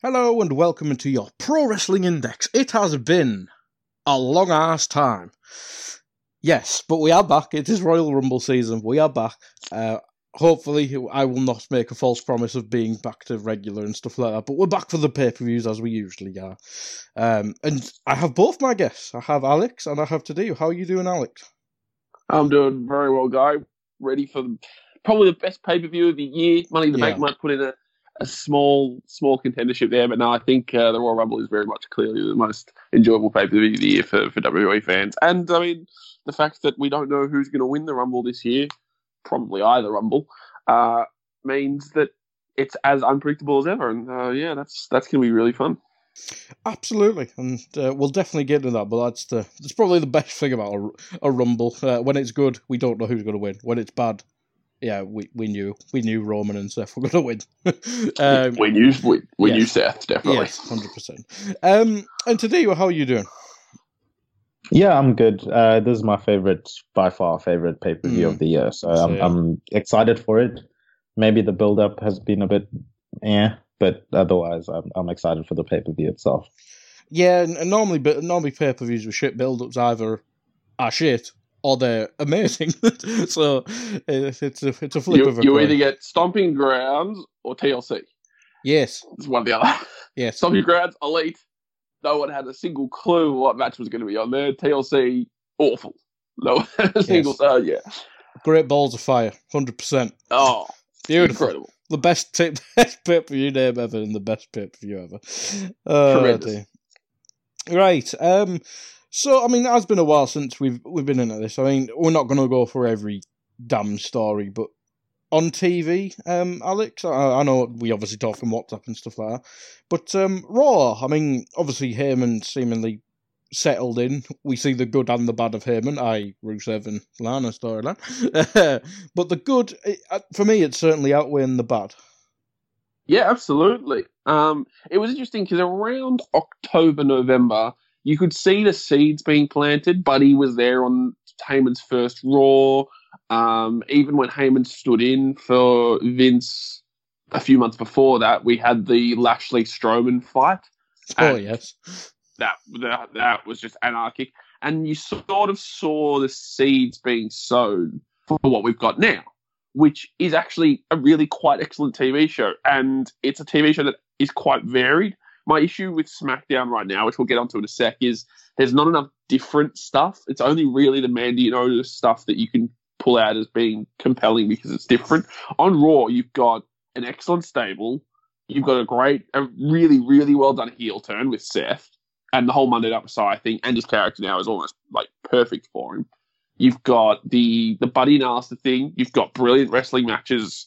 Hello and welcome to your Pro Wrestling Index. It has been a long ass time. Yes, but we are back. It is Royal Rumble season. We are back. Uh, hopefully, I will not make a false promise of being back to regular and stuff like that. But we're back for the pay per views as we usually are. Um, and I have both my guests. I have Alex and I have Tadeu. How are you doing, Alex? I'm doing very well, guy. Ready for the, probably the best pay per view of the year. Money to the Yeah. Bank might put in a, a small small contendership there, but no, I think uh, the Royal Rumble is very much clearly the most enjoyable pay per view of the year for, for WWE fans. And I mean, the fact that we don't know who's going to win the Rumble this year, probably either Rumble, uh, means that it's as unpredictable as ever. And uh, yeah, that's that's going to be really fun. Absolutely, and uh, we'll definitely get into that. But that's the that's probably the best thing about a, a rumble. Uh, when it's good, we don't know who's going to win. When it's bad, yeah, we, we knew we knew Roman and Seth were going to win. um, we knew we, we knew. Seth definitely. yes, hundred percent. Um, and today, how are you doing? Yeah, I'm good. Uh, this is my favorite, by far, favorite pay per view Mm. of the year. So I'm, Same. I'm excited for it. Maybe the build up has been a bit, yeah, but otherwise, I'm, I'm excited for the pay per view itself. Yeah, and, and normally, but normally pay per views with shit build ups either are shit or they're amazing. so it's it's a it's a flip You, of a you coin. either get Stomping Grounds or TLC. yes, It's one or the other. yes, Stomping Grounds, elite. No one had a single clue what match was going to be on there. TLC, awful. No one single. Yes. Oh, yeah. great balls of fire, hundred percent. Oh, Beautiful. incredible. the best t- best pay per view name ever and the best pay per view ever. Oh, dear. Right. Um. So I mean, it has been a while since we've we've been into this. I mean, we're not going to go for every damn story, but on TV, um, Alex, I, I know we obviously talk on WhatsApp and stuff like that, but um, Raw. I mean, obviously Heyman seemingly settled in. We see the good and the bad of Heyman, i.e. Rusev and Lana storyline. but the good, it, uh, for me, it's certainly outweighing the bad. Yeah, absolutely. Um, it was interesting because around October, November, you could see the seeds being planted. Buddy was there on Heyman's first Raw. Um, even when Heyman stood in for Vince a few months before that, we had the Lashley Strowman fight. Oh yes, that, that that was just anarchic, and you sort of saw the seeds being sown for what we've got now, which is actually a really quite excellent TV show, and it's a TV show that is quite varied. My issue with SmackDown right now, which we'll get onto in a sec, is there's not enough different stuff. It's only really the Mandy and Otis stuff that you can pull out as being compelling because it's different. On Raw, you've got an excellent stable. You've got a great, a really, really well done heel turn with Seth and the whole Monday Night Messiah thing, and his character now is almost like perfect for him. You've got the the Buddy Nasty thing. You've got brilliant wrestling matches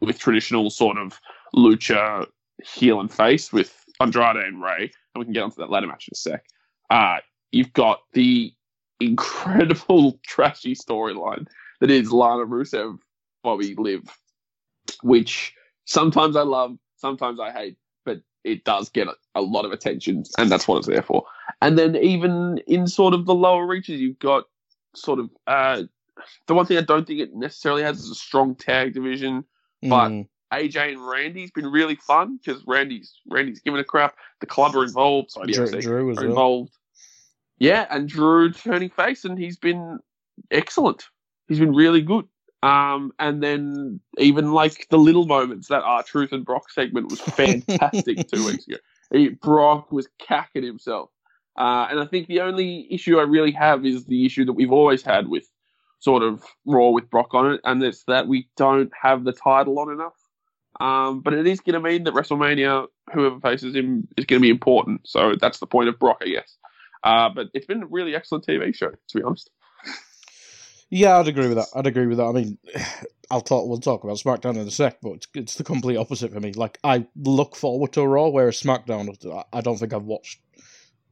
with traditional sort of lucha heel and face with Andrade and Rey, and we can get onto that latter match in a sec. Uh, you've got the incredible trashy storyline that is Lana Rusev, Bobby Liv, which sometimes I love, sometimes I hate, but it does get a, a lot of attention, and that's what it's there for. And then even in sort of the lower reaches, you've got sort of uh, the one thing I don't think it necessarily has is a strong tag division. But- Mm. AJ and Randy's been really fun because Randy's Randy's giving a crap. The club are involved, so Drew, Drew as are well. involved. Yeah, and Drew turning face, and he's been excellent. He's been really good. Um, and then even like the little moments that R-Truth and Brock segment was fantastic two weeks ago. He, Brock was cacking himself. Uh, and I think the only issue I really have is the issue that we've always had with sort of Raw with Brock on it, and it's that we don't have the title on enough. Um, but it is going to mean that WrestleMania, whoever faces him, is going to be important. So that's the point of Brock, I guess. Uh, but it's been a really excellent TV show, to be honest. Yeah, I'd agree with that. I'd agree with that. I mean, I'll talk. We'll talk about SmackDown in a sec, but it's, it's the complete opposite for me. Like I look forward to Raw, whereas SmackDown, I don't think I've watched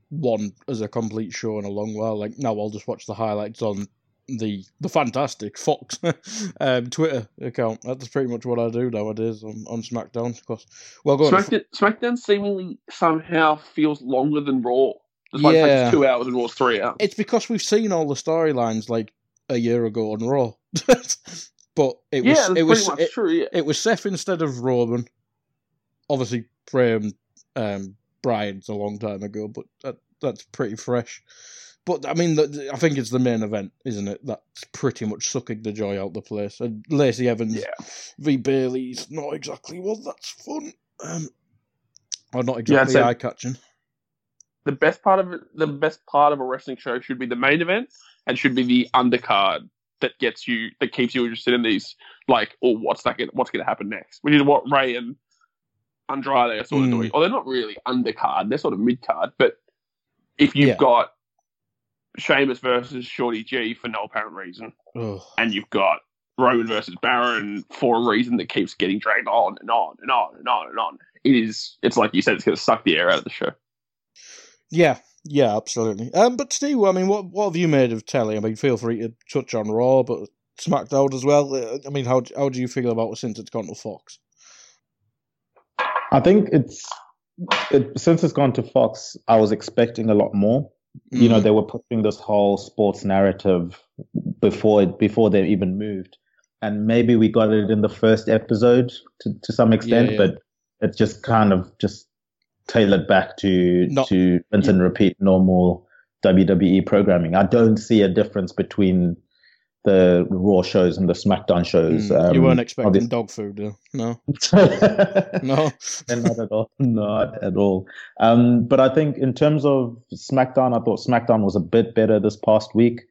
one as a complete show in a long while. Like now, I'll just watch the highlights on the the fantastic Fox um, Twitter account. That's pretty much what I do nowadays on, on SmackDown. Because well, go SmackDown, SmackDown seemingly somehow feels longer than Raw. Despite yeah, it's two hours and Raw's three hours. It's because we've seen all the storylines like a year ago on Raw. but it was yeah, it was it, true, yeah. it was Seth instead of Roman. Obviously, Graham um, Bryan's a long time ago, but that, that's pretty fresh. But I mean, the, I think it's the main event, isn't it? That's pretty much sucking the joy out the place. And Lacey Evans yeah. v Bayley's not exactly well. that's fun, um, or not exactly yeah, eye catching. The best part of the best part of a wrestling show should be the main event and should be the undercard that gets you that keeps you interested in these like, oh, what's that? Gonna, what's going to happen next? Which is what Rey and Andrade are sort of mm. doing. Or they're not really undercard; they're sort of mid card. But if you've yeah. got Sheamus versus Shorty G for no apparent reason, Ugh. and you've got Roman versus Baron for a reason that keeps getting dragged on and on and on and on and on. It is. It's like you said. It's going to suck the air out of the show. Yeah, yeah, absolutely. Um, but Steve, I mean, what what have you made of telly? I mean, feel free to touch on Raw, but SmackDown as well. Uh, I mean, how how do you feel about it since it's gone to Fox? I think it's it, since it's gone to Fox. I was expecting a lot more. Mm. You know, mm. they were pushing this whole sports narrative before it, before they even moved, and maybe we got it in the first episode to to some extent, yeah, yeah. but it just kind of just tailored back to Not, to rinse yeah. and repeat normal WWE programming. I don't see a difference between the Raw shows and the SmackDown shows. Mm, um, you weren't expecting obviously. dog food, though. no, no, not at all, not at all. Um, but I think in terms of SmackDown, I thought SmackDown was a bit better this past week.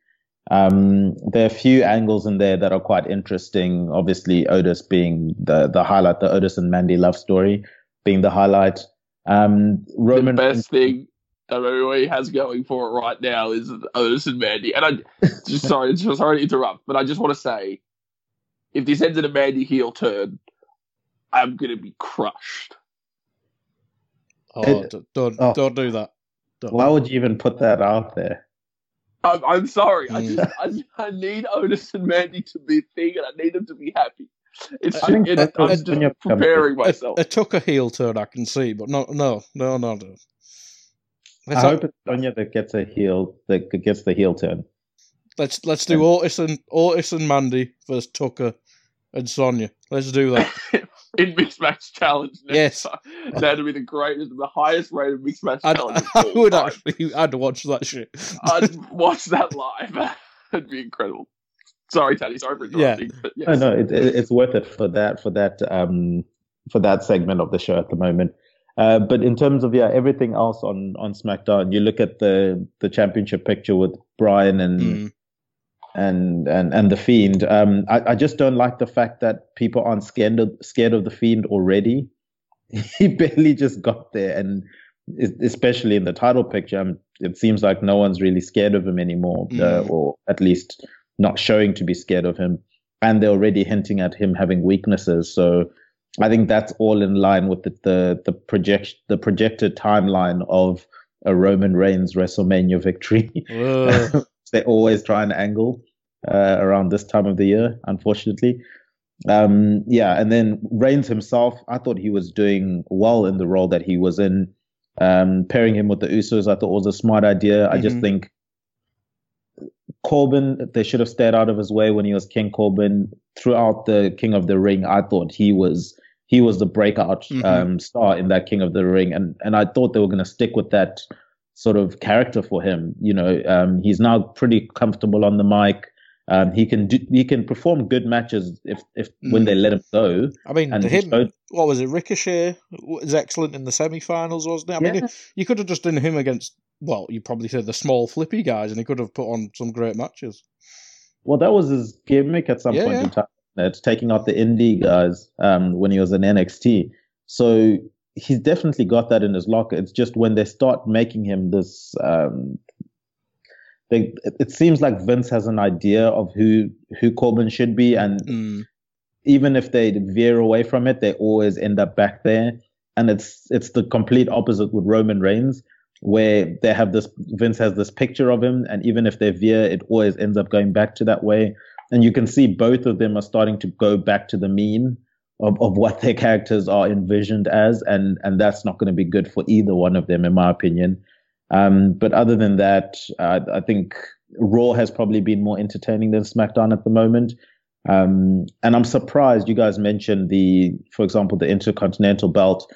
Um, there are a few angles in there that are quite interesting. Obviously, Otis being the the highlight, the Otis and Mandy love story being the highlight. Um, Roman the best thing WWE has going for it right now is Otis and Mandy. And I just sorry, just sorry to interrupt, but I just want to say, if this ends in a Mandy heel turn, I'm gonna be crushed. Oh, it, don't oh, don't do that. Don't. Why would you even put that out there? I'm, I'm sorry. I mm. just I, I need Otis and Mandy to be a thing, and I need them to be happy. It's I think it, it, I'm just preparing myself. It, it, took a heel turn, I can see, but no, no, no, no. no. I hope it's Sonya that gets a heel that gets the heel turn. Let's let's do Otis and Otis and Mandy versus Tucker and Sonya. Let's do that. In mixed match challenge. yes, that'd be the greatest, the highest rated mixed match I'd, challenge. I would time. actually, I'd watch that shit. I'd watch that live. It'd be incredible. Sorry, Teddy. Sorry for interrupting. Yeah. yes. No, no, it, it's worth it for that for that um for that segment of the show at the moment. Uh, but in terms of yeah, everything else on on SmackDown, you look at the the championship picture with Bryan and mm. and and and the Fiend. Um, I, I just don't like the fact that people aren't scared of, scared of the Fiend already. he barely just got there, and especially in the title picture, um, it seems like no one's really scared of him anymore, mm. uh, or at least not showing to be scared of him, and they're already hinting at him having weaknesses. So I think that's all in line with the the, the project the projected timeline of a Roman Reigns WrestleMania victory. they always try and angle uh, around this time of the year, unfortunately. Um, yeah, and then Reigns himself, I thought he was doing well in the role that he was in. Um, pairing him with the Usos, I thought was a smart idea. Mm-hmm. I just mm-hmm. think Corbin, they should have stayed out of his way when he was King Corbin. Throughout the King of the Ring, I thought he was he was the breakout mm-hmm. um, star in that King of the Ring, and and I thought they were going to stick with that sort of character for him. You know, um, he's now pretty comfortable on the mic. Um, he can do, he can perform good matches if if mm. when they let him go. I mean, and him, what was it? Ricochet was excellent in the semi-finals, wasn't it? I yeah. mean, you could have just done him against. Well, you probably said the small flippy guys, and he could have put on some great matches. Well, that was his gimmick at some yeah, point yeah. in time. It's taking out the indie guys um, when he was in NXT. So he's definitely got that in his locker. It's just when they start making him this, um, they, it seems like Vince has an idea of who who Corbin should be, and mm. even if they veer away from it, they always end up back there. And it's it's the complete opposite with Roman Reigns, where they have this Vince has this picture of him, and even if they veer, it always ends up going back to that way. And you can see both of them are starting to go back to the mean of, of what their characters are envisioned as, and and that's not going to be good for either one of them, in my opinion. Um, but other than that, uh, I think Raw has probably been more entertaining than SmackDown at the moment. Um, and I'm surprised you guys mentioned the, for example, the Intercontinental Belt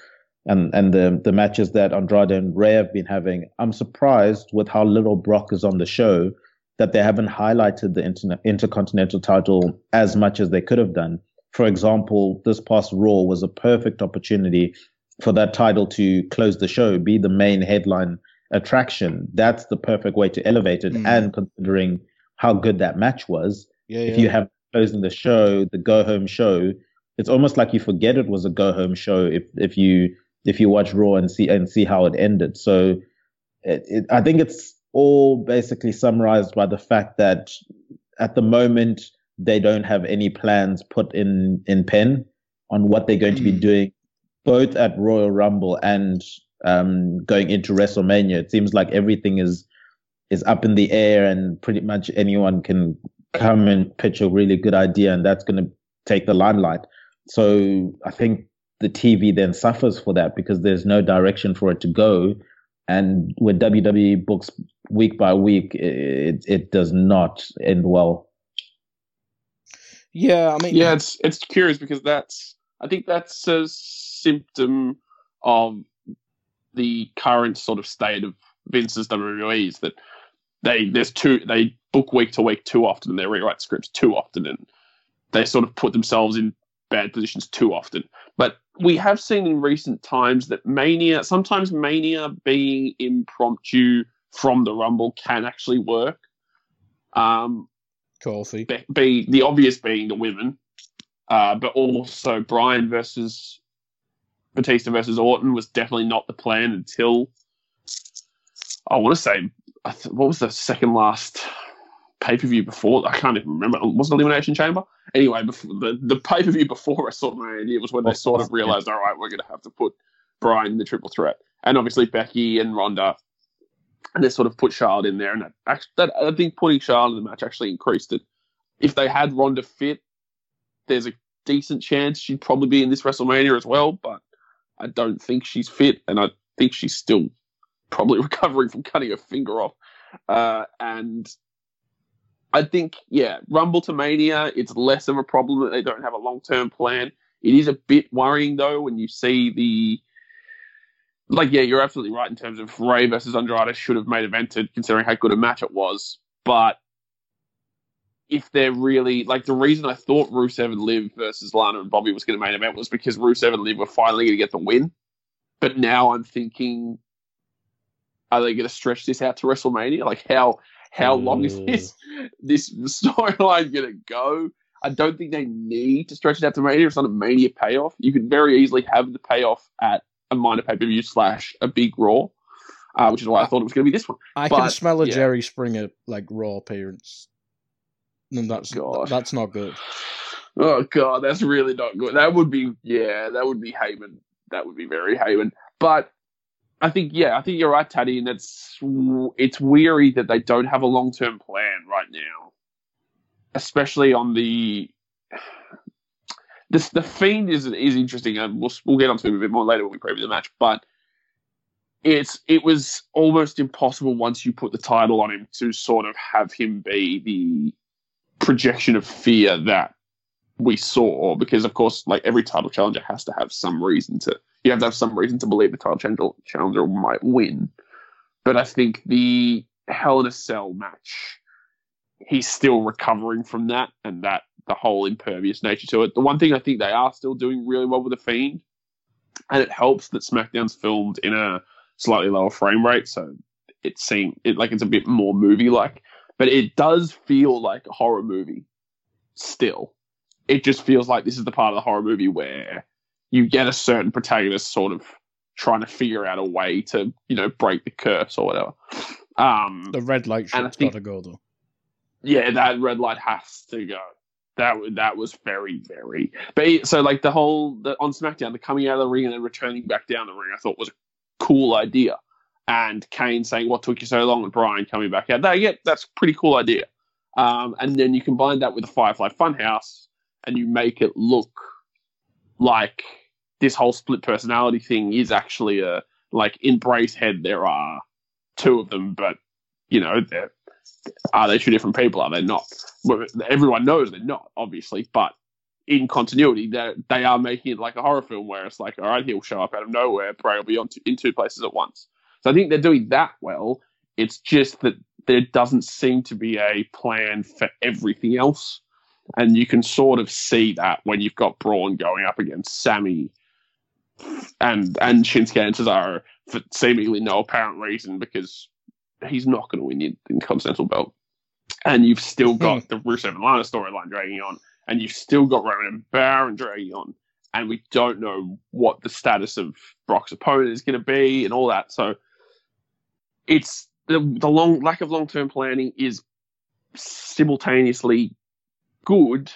and and the the matches that Andrade and Rey have been having. I'm surprised with how little Brock is on the show that they haven't highlighted the Inter- Intercontinental title as much as they could have done for example, this past Raw was a perfect opportunity for that title to close the show, be the main headline attraction. That's the perfect way to elevate it. Mm. And considering how good that match was, yeah, if you have closing the show, the go home show, it's almost like you forget it was a go home show if if you if you watch Raw and see and see how it ended. So it, it, I think it's all basically summarized by the fact that at the moment they don't have any plans put in in pen on what they're going to be hmm. doing, both at Royal Rumble and um, going into WrestleMania. It seems like everything is is up in the air, and pretty much anyone can come and pitch a really good idea, and that's going to take the limelight. So I think the TV then suffers for that because there's no direction for it to go. And when WWE books week by week, it, it does not end well. Yeah, I mean, yeah, it's it's curious because that's I think that's a symptom of the current sort of state of Vince's WWE is that they there's too they book week to week too often and they rewrite scripts too often and they sort of put themselves in bad positions too often. But we have seen in recent times that Mania sometimes Mania being impromptu from the Rumble can actually work. Um, Kofi. Be, be the obvious being the women, uh, but also Bryan versus Batista versus Orton was definitely not the plan until I want to say what was the second last pay per view before? I can't even remember. Was it Elimination Chamber? Anyway, before, the the pay per view before WrestleMania was when they sort of realized, all right, we're going to have to put Bryan in the triple threat, and obviously Becky and Ronda and they sort of put Charlotte in there, and that, actually, that I think putting Charlotte in the match actually increased it. If they had Ronda fit, there's a decent chance she'd probably be in this WrestleMania as well, but I don't think she's fit, and I think she's still probably recovering from cutting her finger off. Uh, and I think, yeah, Rumble to Mania, it's less of a problem that they don't have a long term plan. It is a bit worrying though when you see the like, yeah, you're absolutely right in terms of Rey versus Andrade should have made evented considering how good a match it was. But if they're really like the reason I thought Rusev and Liv versus Lana and Bobby was going to main event was because Rusev and Liv were finally going to get the win. But now I'm thinking, are they going to stretch this out to WrestleMania? Like how how long is this this storyline going to go? I don't think they need to stretch it out to Mania. It's not a Mania payoff. You could very easily have the payoff at a minor pay per view slash a big Raw, uh, which is why I thought it was going to be this one. I but, can smell a yeah. Jerry Springer like Raw appearance, and that's god. that's not good. Oh god, that's really not good. That would be yeah, that would be Heyman. That would be very Heyman. But I think yeah, I think you're right, Taddy, and it's it's weary that they don't have a long term plan right now, especially on the this the fiend is is interesting, and we'll we'll get onto it a bit more later when we preview the match. But it's it was almost impossible once you put the title on him to sort of have him be the projection of fear that we saw because of course like every title challenger has to have some reason to you have to have some reason to believe the title challenger might win but i think the hell in a cell match he's still recovering from that and that the whole impervious nature to it. The one thing I think they are still doing really well with the Fiend, and it helps that SmackDown's filmed in a slightly lower frame rate, so it seems it like it's a bit more movie like, but it does feel like a horror movie still. It just feels like this is the part of the horror movie where you get a certain protagonist sort of trying to figure out a way to, you know, break the curse or whatever. Um, the red light shit's got to go though. Yeah, that red light has to go. That that was very very. But so like the whole the, on SmackDown, the coming out of the ring and then returning back down the ring, I thought was a cool idea. And Kane saying, "What took you so long?" and Bryan coming back out. That yeah, that's a pretty cool idea. Um, and then you combine that with the Firefly Funhouse, and you make it look like this whole split personality thing is actually a like in Bray's head there are two of them, but you know, are they two different people? Are they not? Well, everyone knows they're not, obviously, but in continuity, they are making it like a horror film where it's like, all right, he'll show up out of nowhere, Bray will be on in two places at once. So I think they're doing that well. It's just that there doesn't seem to be a plan for everything else. And you can sort of see that when you've got Braun going up against Sami and and Shinsuke and Cesaro for seemingly no apparent reason because he's not going to win the Intercontinental belt. And you've still got the Rusev and Lana storyline dragging on, and you've still got Roman and Baron dragging on, and we don't know what the status of Brock's opponent is going to be and all that. So it's the, the long lack of long term planning is simultaneously good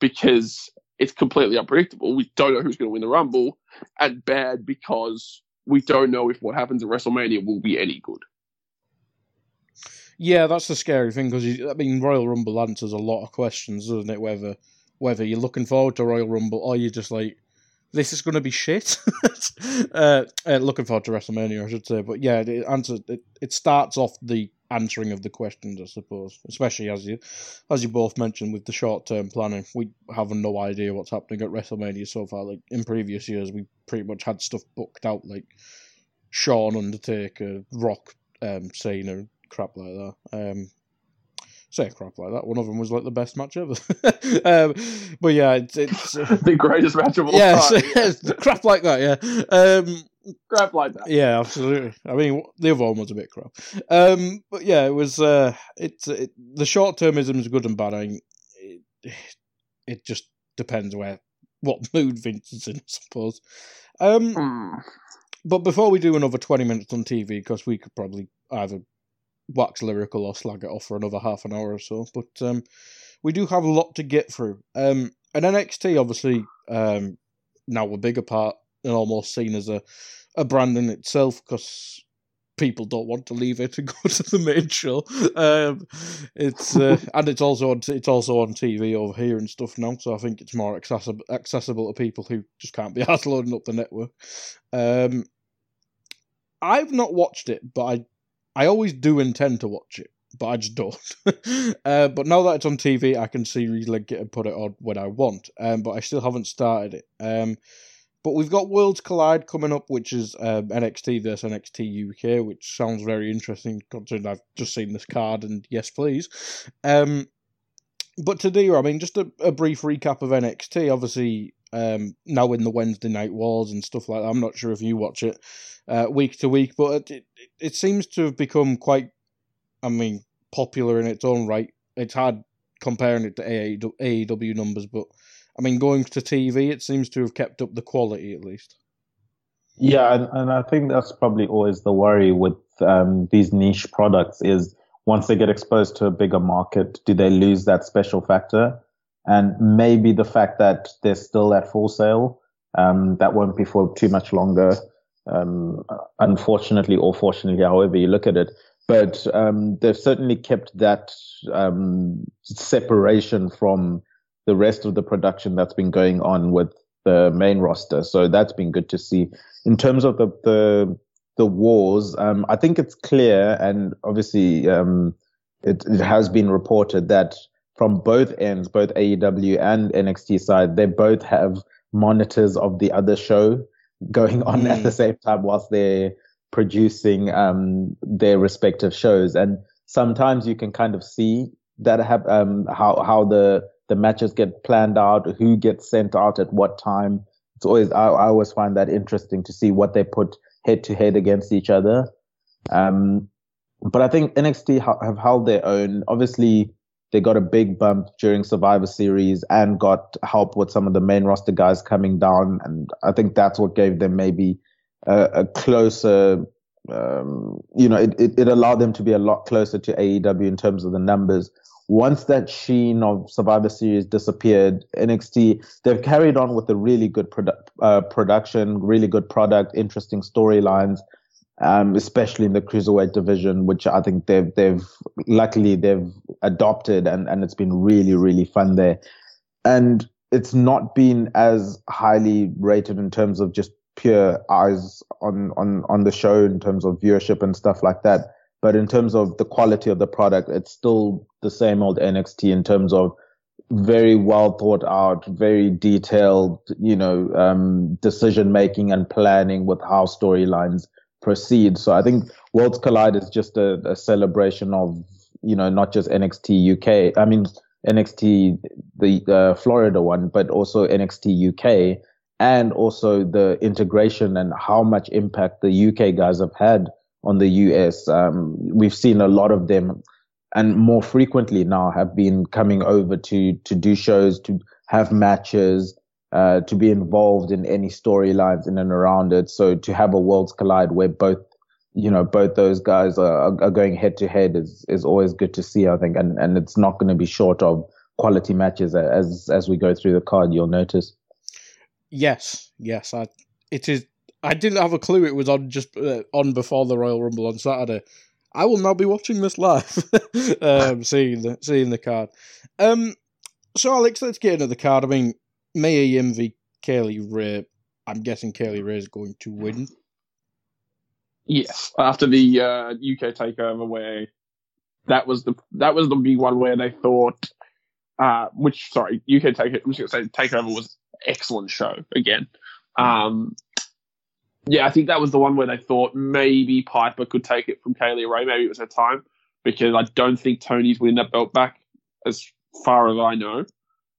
because it's completely unpredictable. We don't know who's going to win the Rumble, and bad because we don't know if what happens at WrestleMania will be any good. Yeah, that's the scary thing because I mean Royal Rumble answers a lot of questions, doesn't it? Whether whether you're looking forward to Royal Rumble or you're just like, this is going to be shit. uh, uh, looking forward to WrestleMania, I should say. But yeah, it answers. It, it starts off the answering of the questions, I suppose. Especially as you, as you both mentioned with the short term planning, we have no idea what's happening at WrestleMania so far. Like in previous years, we pretty much had stuff booked out, like Shawn, Undertaker, Rock, um, Cena, crap like that. Um, say crap like that. One of them was like the best match ever. um, but yeah, it's, it's uh, the greatest match of all yeah, time. Yeah, crap like that. Yeah, um, crap like that. Yeah, absolutely. I mean, the other one was a bit crap. Um, but yeah, it was. Uh, it's it, the short termism is good and bad. I mean, it, it just depends where what mood Vince is in, I suppose. Um, mm. But before we do another twenty minutes on TV, because we could probably either wax lyrical or slag it off for another half an hour or so. But um, we do have a lot to get through. Um, and NXT, obviously, um, now a bigger part and almost seen as a, a brand in itself because people don't want to leave it to go to the main show. Um, it's uh, and it's also on it's also on TV over here and stuff now, so I think it's more accessible accessible to people who just can't be asked loading up the network. Um, I've not watched it, but I I always do intend to watch it, but I just don't. uh, but now that it's on TV, I can see relink it and put it on when I want. Um, but I still haven't started it. Um, but we've got Worlds Collide coming up, which is um, NXT versus NXT UK, which sounds very interesting considering I've just seen this card and yes, please. Um, but to do, I mean, just a, a brief recap of NXT. Obviously, um, now in the Wednesday night wars and stuff like that. I'm not sure if you watch it uh, week to week, but it, it, it seems to have become quite, I mean, popular in its own right. It's hard comparing it to AEW numbers, but I mean, going to TV, it seems to have kept up the quality at least. Yeah, and, and I think that's probably always the worry with um, these niche products is once they get exposed to a bigger market, do they lose that special factor? and maybe the fact that they're still at full sale, um, that won't be for too much longer. Um, unfortunately or fortunately, however you look at it, but um, they've certainly kept that um, separation from the rest of the production that's been going on with the main roster. So that's been good to see. In terms of the the, the wars, um, I think it's clear, and obviously um, it, it has been reported that from both ends, both AEW and NXT side, they both have monitors of the other show going on mm. at the mm. same time whilst they're producing um, their respective shows. And sometimes you can kind of see that have um how how the the matches get planned out, who gets sent out at what time. It's always I, I always find that interesting to see what they put head to head against each other. Um, but I think NXT ha- have held their own. Obviously, they got a big bump during Survivor Series and got help with some of the main roster guys coming down, and I think that's what gave them maybe a, a closer. Um, you know, it, it, it allowed them to be a lot closer to AEW in terms of the numbers. Once that sheen of Survivor Series disappeared, NXT they've carried on with a really good produ- uh, production, really good product, interesting storylines um, especially in the cruiserweight division, which I think they've they've luckily they've adopted and and it's been really really fun there, and it's not been as highly rated in terms of just pure eyes on on on the show in terms of viewership and stuff like that. But in terms of the quality of the product, it's still the same old NXT in terms of very well thought out, very detailed, you know, um, decision making and planning with how storylines proceed. So I think Worlds Collide is just a, a celebration of, you know, not just NXT UK. I mean, NXT, the uh, Florida one, but also NXT UK and also the integration and how much impact the UK guys have had on the US. Um, we've seen a lot of them and more frequently now have been coming over to, to do shows, to have matches, uh, to be involved in any storylines in and around it. So to have a worlds collide where both, you know, both those guys are, are going head to head is, is always good to see, I think. And, and it's not going to be short of quality matches as, as we go through the card, you'll notice. Yes, yes. I, it is. I didn't have a clue it was on just uh, on before the Royal Rumble on Saturday. I will now be watching this live, um, seeing the seeing the card. Um, so Alex, let's get into the card. I mean, Mia Yim v Kay Lee Ray. I'm guessing Kay Lee Ray is going to win. Yes, after the uh, UK takeover, where that was the that was the big one where they thought, uh, which sorry, UK take I'm just to say takeover was excellent show again. Um, yeah, I think that was the one where they thought maybe Piper could take it from Kay Lee Ray. Maybe it was her time because I don't think Toni's winning that belt back as far as I know.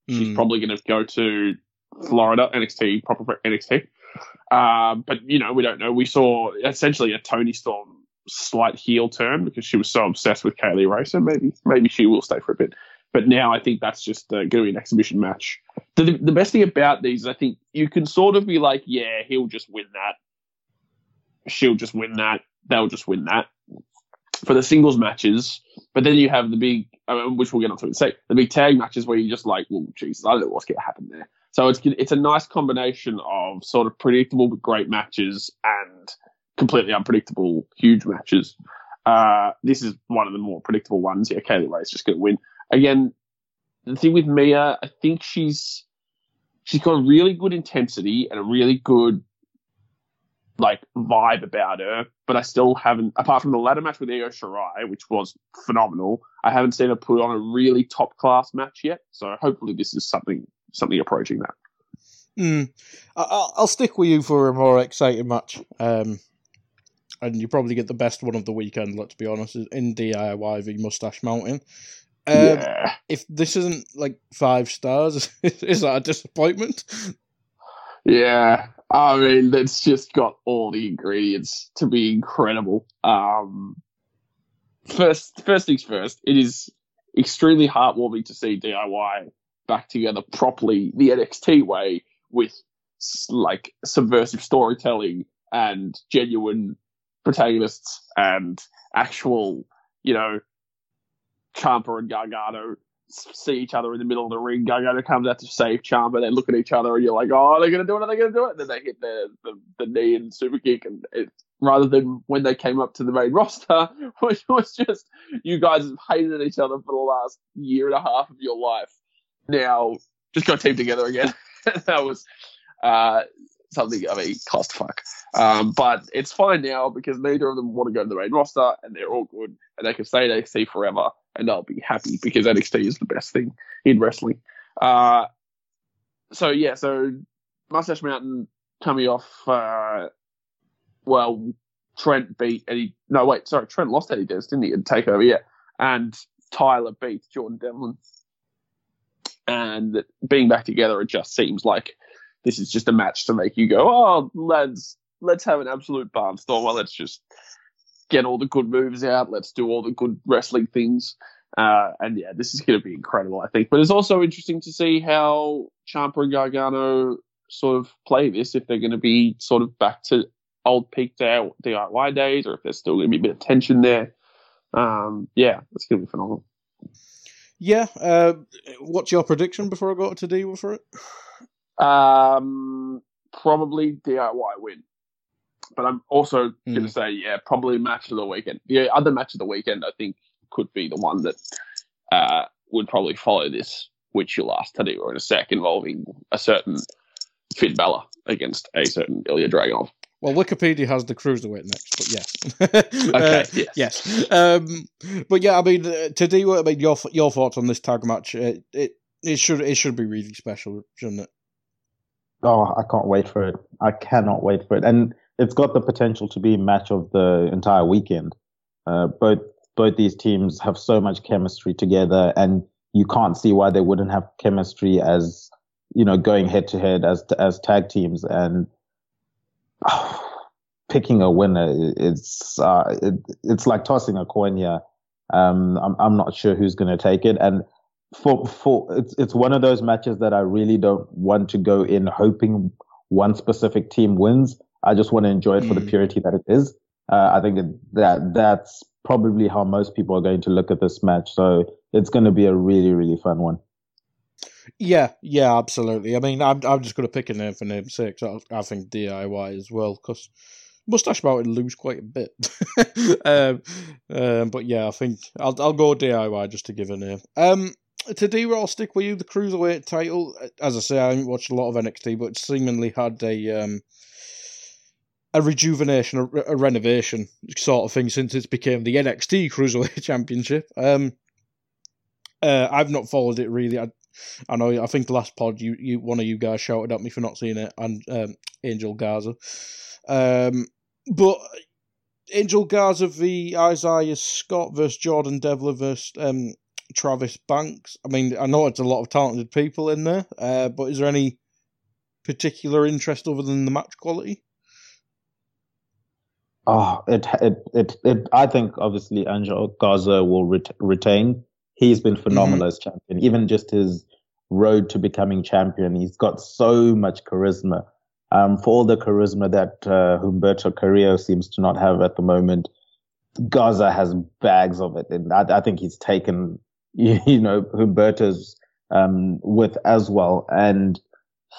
She's Mm. probably going to go to Florida NXT, proper NXT. Um, but you know, we don't know. We saw essentially a Toni Storm slight heel turn because she was so obsessed with Kay Lee Ray. So maybe maybe she will stay for a bit. But now I think that's just uh, going to be an exhibition match. The, the best thing about these, is I think you can sort of be like, yeah, he'll just win that. She'll just win that. They'll just win that for the singles matches. But then you have the big, mean, which we'll get onto in a sec, the big tag matches where you're just like, well, Jesus, I don't know what's going to happen there. So it's it's a nice combination of sort of predictable but great matches and completely unpredictable huge matches. Uh, this is one of the more predictable ones. Yeah, Kay Lee Ray's just going to win again. The thing with Mia, I think she's she's got really good intensity and a really good like vibe about her, but I still haven't, apart from the ladder match with Io Shirai, which was phenomenal, I haven't seen her put on a really top class match yet. So hopefully this is something something approaching that. Mm. I'll, I'll stick with you for a more exciting match. Um, and you probably get the best one of the weekend, let's be honest, in DIY v Mustache Mountain. Um, yeah, If this isn't like five stars, is that a disappointment? Yeah. I mean, it's just got all the ingredients to be incredible. Um, first, first things first, it is extremely heartwarming to see DIY back together properly the NXT way with like subversive storytelling and genuine protagonists and actual, you know, Ciampa and Gargano see each other in the middle of the ring. Gargano comes out to save Ciampa. They look at each other and you're like, oh, they're to do it. Are they to do it? And then they hit the, the, the knee and super kick. And it, rather than when they came up to the main roster, which was just, you guys have hated each other for the last year and a half of your life. Now, just got teamed together again. that was uh, something, I mean, clusterfuck. Um, but it's fine now because neither of them want to go to the main roster and they're all good and they can stay in NXT forever and they'll be happy because NXT is the best thing in wrestling. Uh, so yeah, so Mustache Mountain coming off, uh, well, Trent beat Eddie, no wait, sorry, Trent lost Eddie Dennis, didn't he, in TakeOver, yeah. And Tyler beats Jordan Devlin, and being back together, it just seems like this is just a match to make you go, oh, lads, let's have an absolute barnstorm. Well, let's just get all the good moves out. Let's do all the good wrestling things. Uh, and yeah, this is going to be incredible, I think. But it's also interesting to see how Ciampa and Gargano sort of play this, if they're going to be sort of back to old peak day, DIY days, or if there's still going to be a bit of tension there. Um, yeah, it's going to be phenomenal. Yeah. Uh, what's your prediction before I go to deal for it? Um, probably DIY win. But I'm also mm. going to say, yeah, probably match of the weekend. The other match of the weekend, I think, could be the one that uh, would probably follow this, which you'll ask Tadeo in a sec, involving a certain Finn Balor against a certain Ilya Dragunov. Well, Wikipedia has the cruiserweight next, but yes. okay. uh, yes. yes. Um, but yeah, I mean, uh, to do, I mean, your your thoughts on this tag match? It, it it should it should be really special, shouldn't it? Oh, I can't wait for it. I cannot wait for it, and it's got the potential to be match of the entire weekend. Uh, both both these teams have so much chemistry together, and you can't see why they wouldn't have chemistry as you know going head to head as as tag teams. And picking a winner, it's uh, it, it's like tossing a coin here. Um, I'm I'm not sure who's going to take it, and for for it's it's one of those matches that I really don't want to go in hoping one specific team wins. I just want to enjoy it mm. for the mm. purity that it is. Uh, I think that that's probably how most people are going to look at this match. So it's going to be a really really fun one. Yeah, yeah, absolutely. I mean, I'm I'm just going to pick a name for name's sake. I, I think DIY as well because Mustache Mountain lose quite a bit. um, um, but yeah, I think I'll I'll go DIY just to give a name. Um, today I'll stick with you. The cruiserweight title, as I say, I haven't watched a lot of NXT, but seemingly had a um a rejuvenation, a, a renovation sort of thing since it's became the NXT Cruiserweight Championship. Um, uh, I've not followed it really. I, I know. I think last pod, you, you one of you guys shouted at me for not seeing it, and um, Angel Garza. Um, but Angel Garza v Isaiah Scott versus Jordan Devlin versus um, Travis Banks. I mean, I know it's a lot of talented people in there, uh, but is there any particular interest other than the match quality? Oh, it, it, it, it I think obviously Angel Garza will ret- retain he's been phenomenal mm-hmm. as champion. Even just his road to becoming champion, he's got so much charisma. Um, for all the charisma that uh, Humberto Carrillo seems to not have at the moment, Garza has bags of it, and I, I think he's taken you know Humberto's um, with as well. And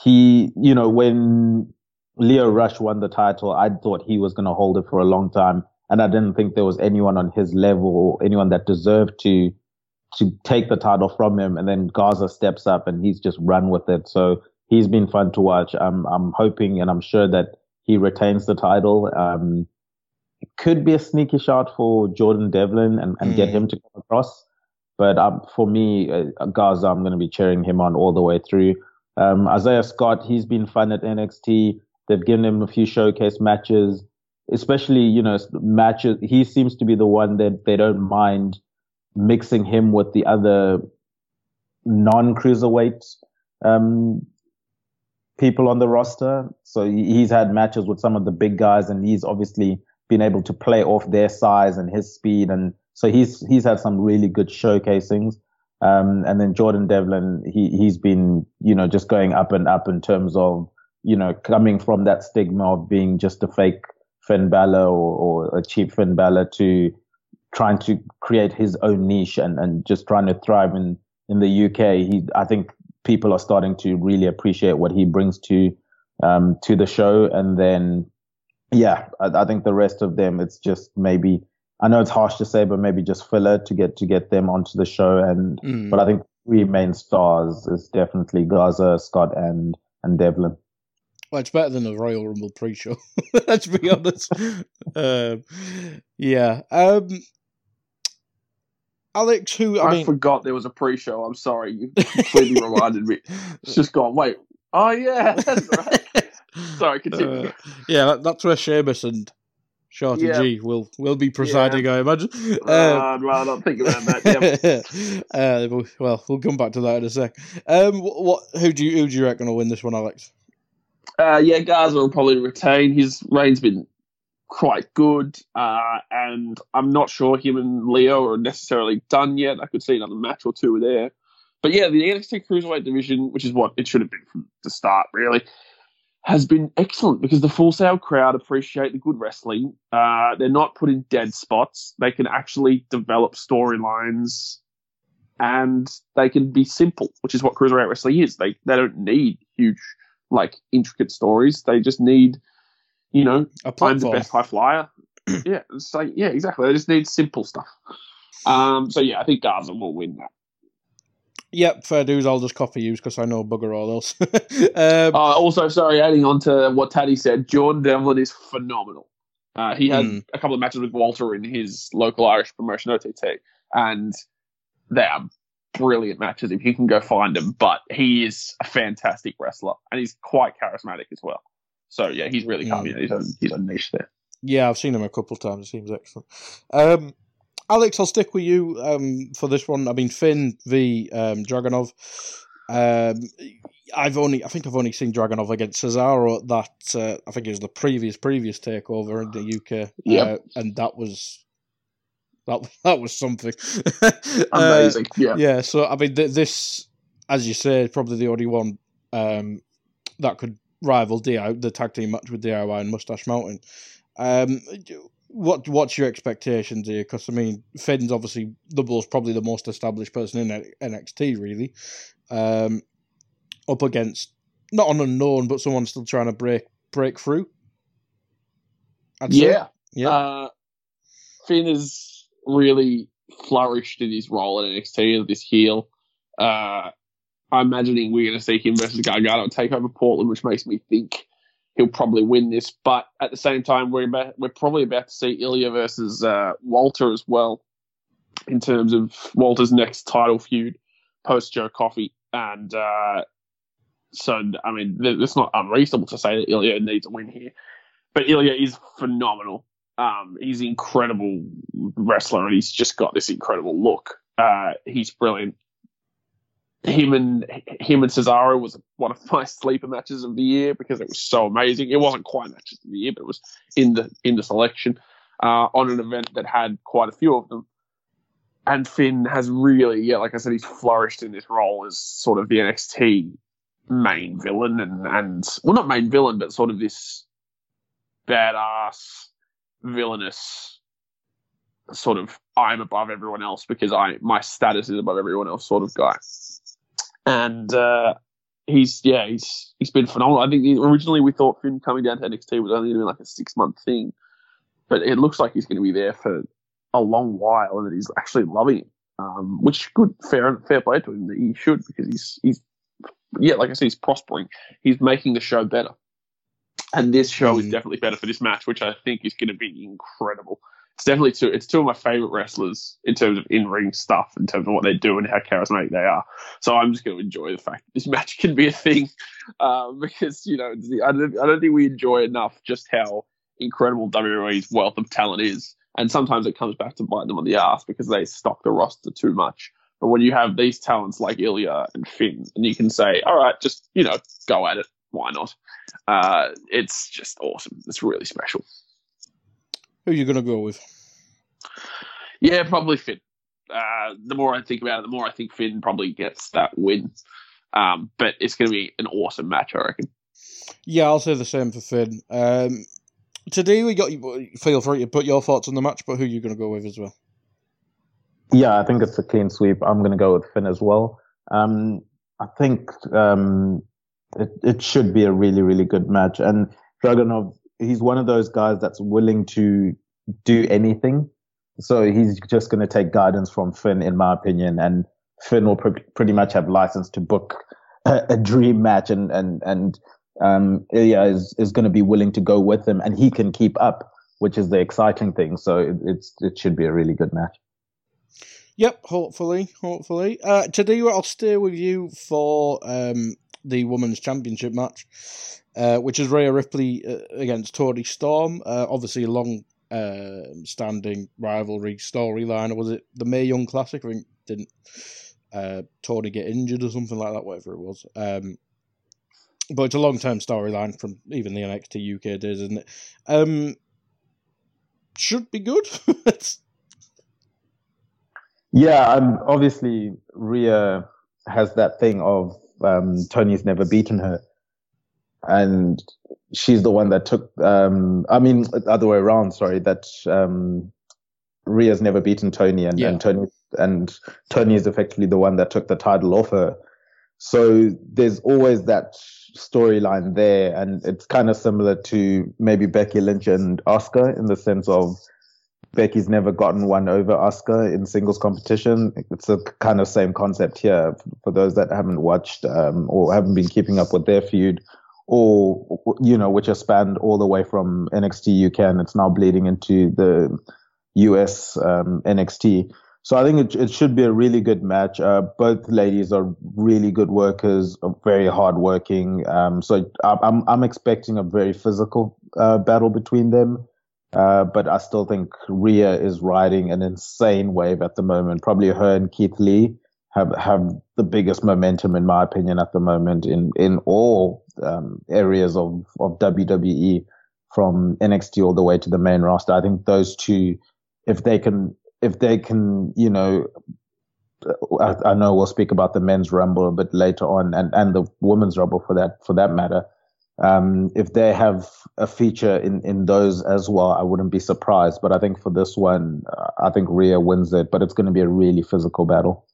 he, you know, when Lio Rush won the title, I thought he was going to hold it for a long time, and I didn't think there was anyone on his level or anyone that deserved to to take the title from him, and then Garza steps up and he's just run with it. So he's been fun to watch. I'm I'm hoping and I'm sure that he retains the title. Um, could be a sneaky shot for Jordan Devlin and, and mm. get him to come across. But um, for me, uh, Garza, I'm going to be cheering him on all the way through. Um, Isaiah Scott, he's been fun at NXT. They've given him a few showcase matches, especially, you know, matches. He seems to be the one that they don't mind mixing him with the other non-cruiserweight um, people on the roster. So he's had matches with some of the big guys, and he's obviously been able to play off their size and his speed, and so he's he's had some really good showcasings. Um, and then Jordan Devlin, he he's been you know just going up and up in terms of you know coming from that stigma of being just a fake Finn Balor or, or a cheap Finn Balor to trying to create his own niche and, and just trying to thrive in, in the UK. He, I think people are starting to really appreciate what he brings to, um, to the show. And then, yeah, I, I think the rest of them, it's just maybe, I know it's harsh to say, but maybe just filler to get, to get them onto the show. And, mm. but I think three main stars is definitely Garza, Scott, and, and Devlin. Well, it's better than a Royal Rumble pre-show. Let's be honest. um, yeah. Um, Alex, who I, I mean, forgot there was a pre-show. I'm sorry, you completely reminded me. It's just gone. Wait, oh yeah, that's right. sorry, continue. Uh, yeah, that, that's where Sheamus and Shorty Yeah. G will will be presiding, I imagine. Uh, Uh, I'd rather not think about that. Yep. uh, well, we'll come back to that in a sec. Um, wh- what? Who do you who do you reckon will win this one, Alex? Uh, yeah, Garza will probably retain. His reign's been quite good, uh, and I'm not sure him and Leo are necessarily done yet. I could see another match or two there. But yeah, the NXT Cruiserweight division, which is what it should have been from the start, really, has been excellent because the Full Sail crowd appreciate the good wrestling. Uh, they're not put in dead spots. They can actually develop storylines and they can be simple, which is what Cruiserweight wrestling is. They, they don't need huge like intricate stories. They just need, you know, A I'm the best high flyer. yeah, it's like yeah, exactly. They just need simple stuff. Um, so yeah, I think Garza will win that. Yep, fair dues. I'll just copy you because I know bugger all else. um, Uh, also, sorry, adding on to what Taddy said, Jordan Devlin is phenomenal. Uh, he had Hmm. a couple of matches with Walter in his local Irish promotion OTT, and they are brilliant matches if you can go find them. But he is a fantastic wrestler, and he's quite charismatic as well. So yeah, he's really coming. He's a, he's niche there. Yeah, I've seen him a couple of times. It seems excellent. Um, Alex, I'll stick with you um, for this one. I mean, Finn v um, Dragunov. Um, I've only, I think I've only seen Dragunov against Cesaro. That uh, I think it was the previous previous takeover in the UK. Yep. uh, and that was that that was something Uh, Amazing. yeah. yeah, so I mean, th- this, as you say, is probably the only one um, that could rival DI, the tag team match with DIY and Mustache Mountain. Um, what what's your expectations here? Because I mean, Finn's obviously the most probably the most established person in NXT, really. Um, up against not an unknown, but someone still trying to break break through. I'd say. Yeah. yeah, Uh, Finn has really flourished in his role at NXT as this heel. Uh, I'm imagining we're going to see him versus Gargano take over Portland, which makes me think he'll probably win this. But at the same time, we're about, we're probably about to see Ilya versus uh, Walter as well, in terms of Walter's next title feud post Joe Coffey, and uh, so I mean, it's not unreasonable to say that Ilya needs a win here. But Ilya is phenomenal. Um, he's an incredible wrestler, and he's just got this incredible look. Uh, he's brilliant. Him and him and Cesaro was one of my sleeper matches of the year because it was so amazing. It wasn't quite matches of the year, but it was in the in the selection uh, on an event that had quite a few of them. And Finn has really, yeah, like I said, he's flourished in this role as sort of the NXT main villain, and and well, not main villain, but sort of this badass, villainous sort of I'm above everyone else because I my status is above everyone else sort of guy. And uh, he's yeah he's he's been phenomenal. I think originally we thought Finn coming down to NXT was only going to be like a six month thing, but it looks like he's going to be there for a long while and that he's actually loving it. Um, which good fair fair play to him that he should because he's he's yeah like I said he's prospering. He's making the show better. And this show is definitely better for this match, which I think is going to be incredible. It's definitely two. It's two of my favorite wrestlers in terms of in-ring stuff, in terms of what they do and how charismatic they are. So I'm just going to enjoy the fact that this match can be a thing, um, because you know I don't, I don't think we enjoy enough just how incredible WWE's wealth of talent is, and sometimes it comes back to bite them on the ass because they stock the roster too much. But when you have these talents like Ilya and Finn, and you can say, all right, just you know, go at it. Why not? Uh, it's just awesome. It's really special. who are you gonna go with? Yeah, probably Finn. Uh, the more I think about it, the more I think Finn probably gets that win. Um, but it's going to be an awesome match, I reckon. Yeah, I'll say the same for Finn. Um, today we got you. feel free to put your thoughts on the match, but who are you going to go with as well? Yeah, I think it's a clean sweep. I'm going to go with Finn as well. Um, I think um, it, it should be a really, really good match. And Dragunov, he's one of those guys that's willing to do anything. So he's just going to take guidance from Finn, in my opinion. And Finn will pr- pretty much have license to book a, a dream match, and and and um, Ilya is is going to be willing to go with him, and he can keep up, which is the exciting thing. So it, it's it should be a really good match. Yep, hopefully, hopefully. Uh, today I'll stay with you for um, the women's championship match, uh, which is Rhea Ripley uh, against Toni Storm. Uh, obviously, a long uh, standing rivalry storyline, or was it the Mae Young Classic? I think didn't uh, Toni get injured or something like that, whatever it was. Um, but it's a long term storyline from even the NXT UK days, isn't it? Um, should be good. yeah, um, obviously Rhea has that thing of um, Toni's never beaten her, and she's the one that took. Um, I mean, the other way around. Sorry, that um, Rhea's never beaten Toni, and, yeah. and Toni and Toni is effectively the one that took the title off her. So there's always that storyline there, and it's kind of similar to maybe Becky Lynch and Asuka in the sense of Becky's never gotten one over Asuka in singles competition. It's a kind of same concept here for those that haven't watched um, or haven't been keeping up with their feud, or you know, which has spanned all the way from NXT UK and it's now bleeding into the US um, NXT. So I think it, it should be a really good match. Uh, both ladies are really good workers, very hardworking. Um, so I'm I'm expecting a very physical uh, battle between them. Uh, but I still think Rhea is riding an insane wave at the moment. Probably her and Keith Lee have have the biggest momentum, in my opinion, at the moment in in all um, areas of of WWE, from NXT all the way to the main roster. I think those two, if they can if they can, you know, I, I, know we'll speak about the men's rumble a bit later on, and and the women's rumble for that for that matter. Um, if they have a feature in in those as well, I wouldn't be surprised. But I think for this one, uh, I think Rhea wins it, but it's going to be a really physical battle.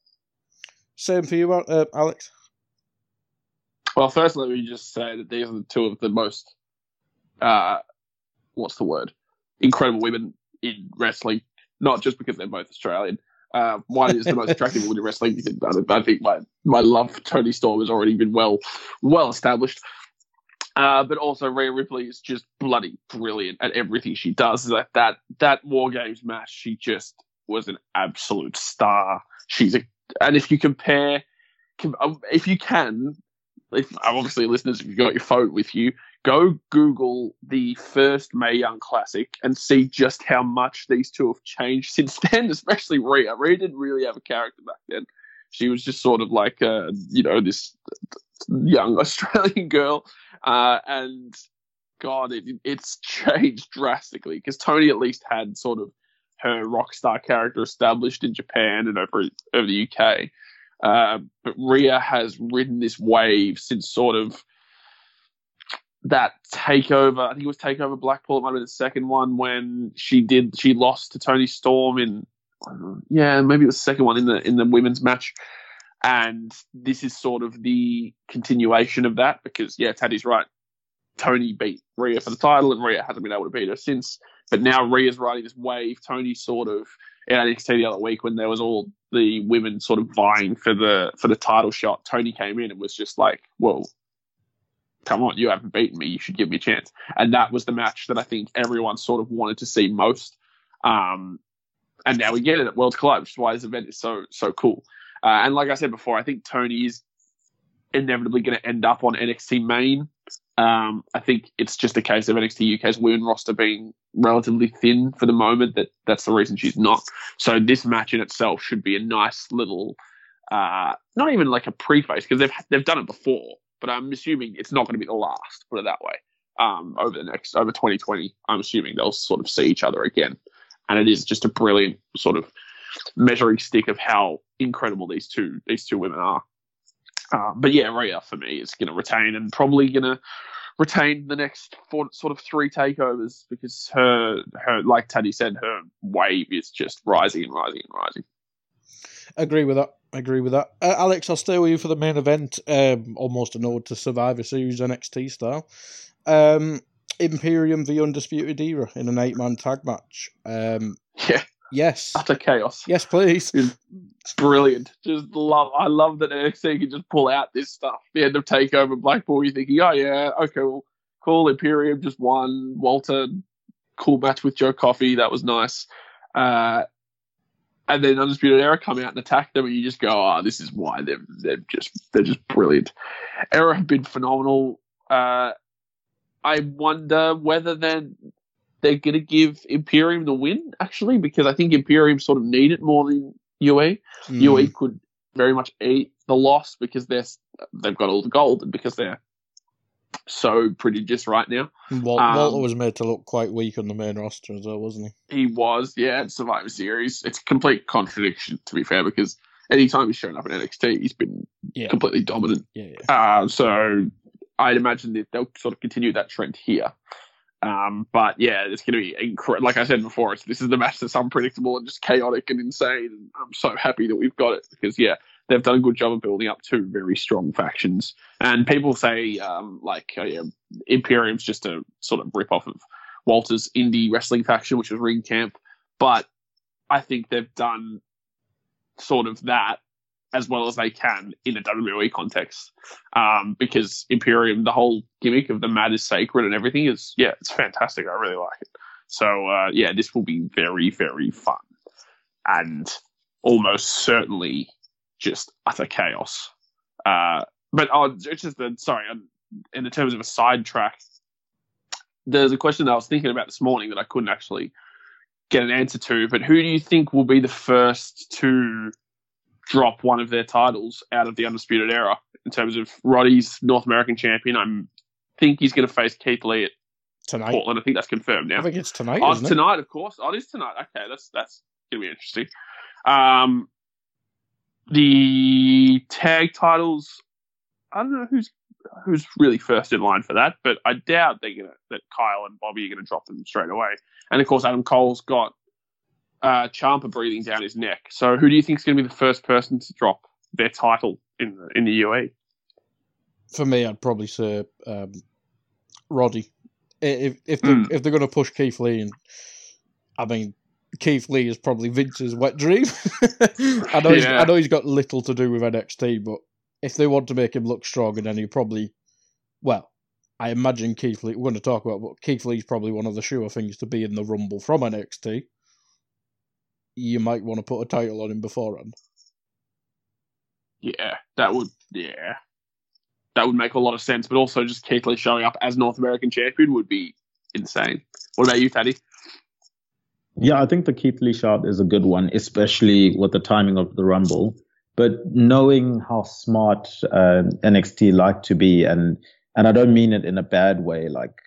Same for you, uh, Alex. Well, first, let me just say that these are the two of the most, uh, what's the word, incredible women in wrestling not just because they're both Australian. Uh, one is the most attractive woman in wrestling. I think my, my love for Toni Storm has already been well well established. Uh, but also Rhea Ripley is just bloody brilliant at everything she does. That that that War Games match, she just was an absolute star. She's a and if you compare, um, if you can, if obviously listeners, if you've got your phone with you, go Google the first Mae Young Classic and see just how much these two have changed since then, especially Rhea. Rhea didn't really have a character back then. She was just sort of like, uh, you know, this young Australian girl. Uh, and God, it, it's changed drastically because Toni at least had sort of her rock star character established in Japan and over, over the UK. Uh, but Rhea has ridden this wave since sort of that takeover. I think it was takeover Blackpool. It might have been the second one when she did. She lost to Toni Storm in. Yeah, maybe it was the second one in the in the women's match. And this is sort of the continuation of that because yeah, Taddy's right. Toni beat Rhea for the title, and Rhea hasn't been able to beat her since. But now Rhea's riding this wave. Toni sort of in NXT the other week when there was all the women sort of vying for the for the title shot. Toni came in and was just like, "Well, come on, you haven't beaten me. You should give me a chance. And that was the match that I think everyone sort of wanted to see most. Um, and now we get it at Worlds Collide, which is why this event is so so cool. Uh, and like I said before, I think Toni is inevitably going to end up on NXT main. Um, I think it's just a case of NXT UK's women roster being relatively thin for the moment. That that's the reason she's not. So this match in itself should be a nice little, uh, not even like a preface because they've they've done it before but I'm assuming it's not going to be the last. Put it that way. Um, over the next over 2020, I'm assuming they'll sort of see each other again, and it is just a brilliant sort of measuring stick of how incredible these two these two women are. Uh, but yeah, Rhea for me is going to retain and probably going to retain the next four, sort of three takeovers because her her like Taddy said, her wave is just rising and rising and rising. Agree with that. I agree with that. Uh, Alex, I'll stay with you for the main event. Um, almost an ode to Survivor Series NXT style. Um, Imperium v Undisputed Era in an eight man tag match. Um, yeah. Yes. Utter chaos. Yes, please. It's brilliant. Just love. I love that NXT can just pull out this stuff. The end of Takeover Blackpool. You're thinking, oh yeah, okay, well, cool. Imperium just won. Walter, cool match with Joe Coffey. That was nice. Uh, and then Undisputed Era come out and attack them, and you just go, "Oh, this is why they're they're just they're just brilliant." Era have been phenomenal. Uh, I wonder whether then they're going to give Imperium the win, actually, because I think Imperium sort of need it more than UE. Mm. UE could very much eat the loss because they're they've got all the gold and because they're so prodigious right now. Wal- um, Walter was made to look quite weak on the main roster as well, wasn't he? He was, yeah, Survivor Series. It's a complete contradiction, to be fair, because anytime he's shown up in NXT, he's been Yeah. completely dominant. Yeah, yeah. Uh, so I'd imagine that they'll sort of continue that trend here. Um, but yeah, it's going to be incredible. Like I said before, this is the match that's unpredictable and just chaotic and insane. And I'm so happy that we've got it because yeah, they've done a good job of building up two very strong factions. And people say um, like uh, yeah, Imperium's just a sort of rip off of Walter's indie wrestling faction, which was Ringkampf. But I think they've done sort of that as well as they can in a WWE context. Um, because Imperium, the whole gimmick of the mad is sacred and everything is, yeah, it's fantastic. I really like it. So, uh, yeah, this will be very, very fun and almost certainly just utter chaos. Uh, but oh, it's just the, sorry, um, in the terms of a sidetrack, there's a question that I was thinking about this morning that I couldn't actually get an answer to, but who do you think will be the first to drop one of their titles out of the Undisputed Era in terms of Roddy's North American champion. I think he's going to face Keith Lee at Tonight. Portland. I think that's confirmed now. I think it's tonight, Oh, isn't it? tonight, of course. Oh, it is tonight. Okay, that's that's going to be interesting. Um, the tag titles. I don't know who's who's really first in line for that, but I doubt they're gonna that Kyle and Bobby are gonna drop them straight away. And of course, Adam Cole's got uh, Ciampa breathing down his neck. So, who do you think is going to be the first person to drop their title in the, in the? UE? For me, I'd probably say um, Roddy. If if they're, Mm. if they're going to push Keith Lee, and I mean, Keith Lee is probably Vince's wet dream. I know he's, Yeah. I know he's got little to do with NXT, but if they want to make him look stronger, then he probably, well, I imagine Keith Lee. We're going to talk about, but Keith Lee's probably one of the sure things to be in the Rumble from NXT. You might want to put a title on him beforehand. Yeah, that would yeah, that would make a lot of sense. But also, just Keith Lee showing up as North American champion would be insane. What about you, Taddy? Yeah, I think the Keith Lee shot is a good one, especially with the timing of the Rumble. But knowing how smart uh, NXT like to be, and and I don't mean it in a bad way, like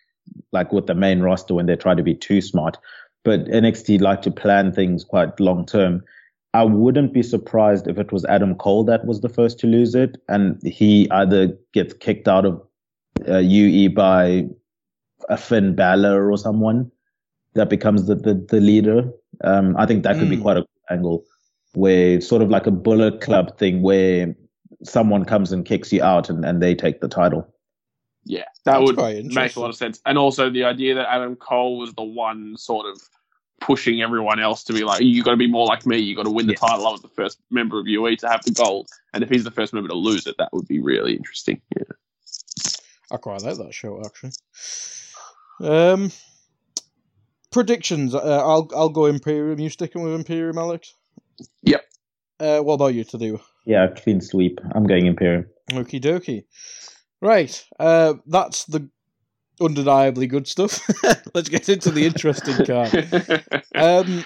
like with the main roster when they try to be too smart, but NXT like to plan things quite long term. I wouldn't be surprised if it was Adam Cole that was the first to lose it, and he either gets kicked out of uh, UE by a Finn Balor or someone that becomes the, the, the leader. Um, I think that could be Mm. quite a good angle where sort of like a bullet club thing where someone comes and kicks you out and, and they take the title. Yeah, that That's would make a lot of sense. And also the idea that Adam Cole was the one sort of pushing everyone else to be like, you got to be more like me. You got to win the Yes. title. I was the first member of UE to have the gold, and if he's the first member to lose it, that would be really interesting. Yeah. I quite like that show actually. Um, predictions. Uh, I'll I'll go Imperium. You sticking with Imperium, Alex? Yep. Uh, what about you to do? Yeah, clean sweep. I'm going Imperium. Okie dokie. Right. Uh, that's the undeniably good stuff. Let's get into the interesting card. Um,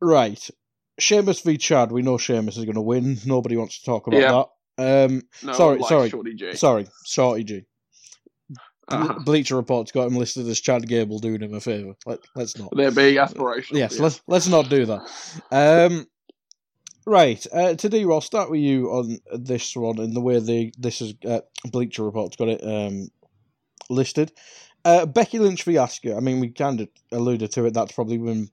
right. Sheamus v Chad. We know Sheamus is going to win. Nobody wants to talk about Yeah. that. Um, no, sorry, like sorry. Shorty G. sorry, Shorty G. Uh-huh. Bleacher Report's got him listed as Chad Gable doing him a favour. Let, let's not. They're big aspirations. Yes, yeah. let's let's not do that. Um, right, uh, today I'll start with you on this one and the way they this is uh, Bleacher Report's got it um, listed. Uh, Becky Lynch Asuka. I mean, we kind of alluded to it. That's probably been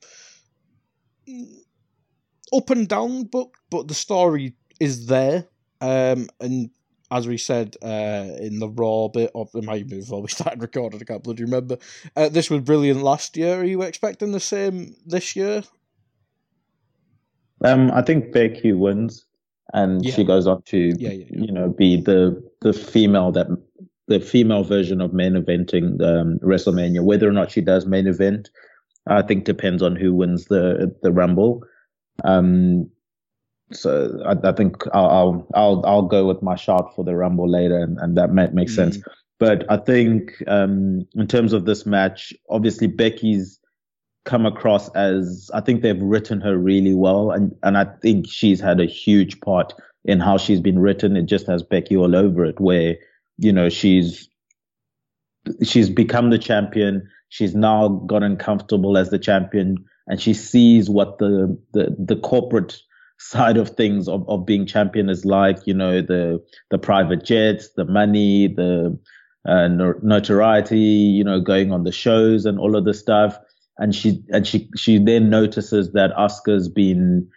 up and down, but but the story is there. Um, and as we said uh, in the raw bit of the might move before we started recording, I can't bloody remember. Uh, this was brilliant last year. Are you expecting the same this year? Um, I think Becky wins, and Yeah. she goes on to, yeah, yeah. you know, be the the female that the female version of main eventing um, WrestleMania. Whether or not she does main event, I think depends on who wins the the Rumble. Um, so I, I think I'll, I'll I'll I'll go with my shot for the Rumble later, and, and that might make sense. But I think um, in terms of this match, obviously Becky's come across as I think they've written her really well, and and I think she's had a huge part in how she's been written. It just has Becky all over it, where you know she's she's become the champion. She's now gotten comfortable as the champion, and she sees what the the, the corporate side of things of, of being champion is like. You know the the private jets, the money, the uh, notoriety. You know, going on the shows and all of this stuff and she and she she then notices that Asuka's been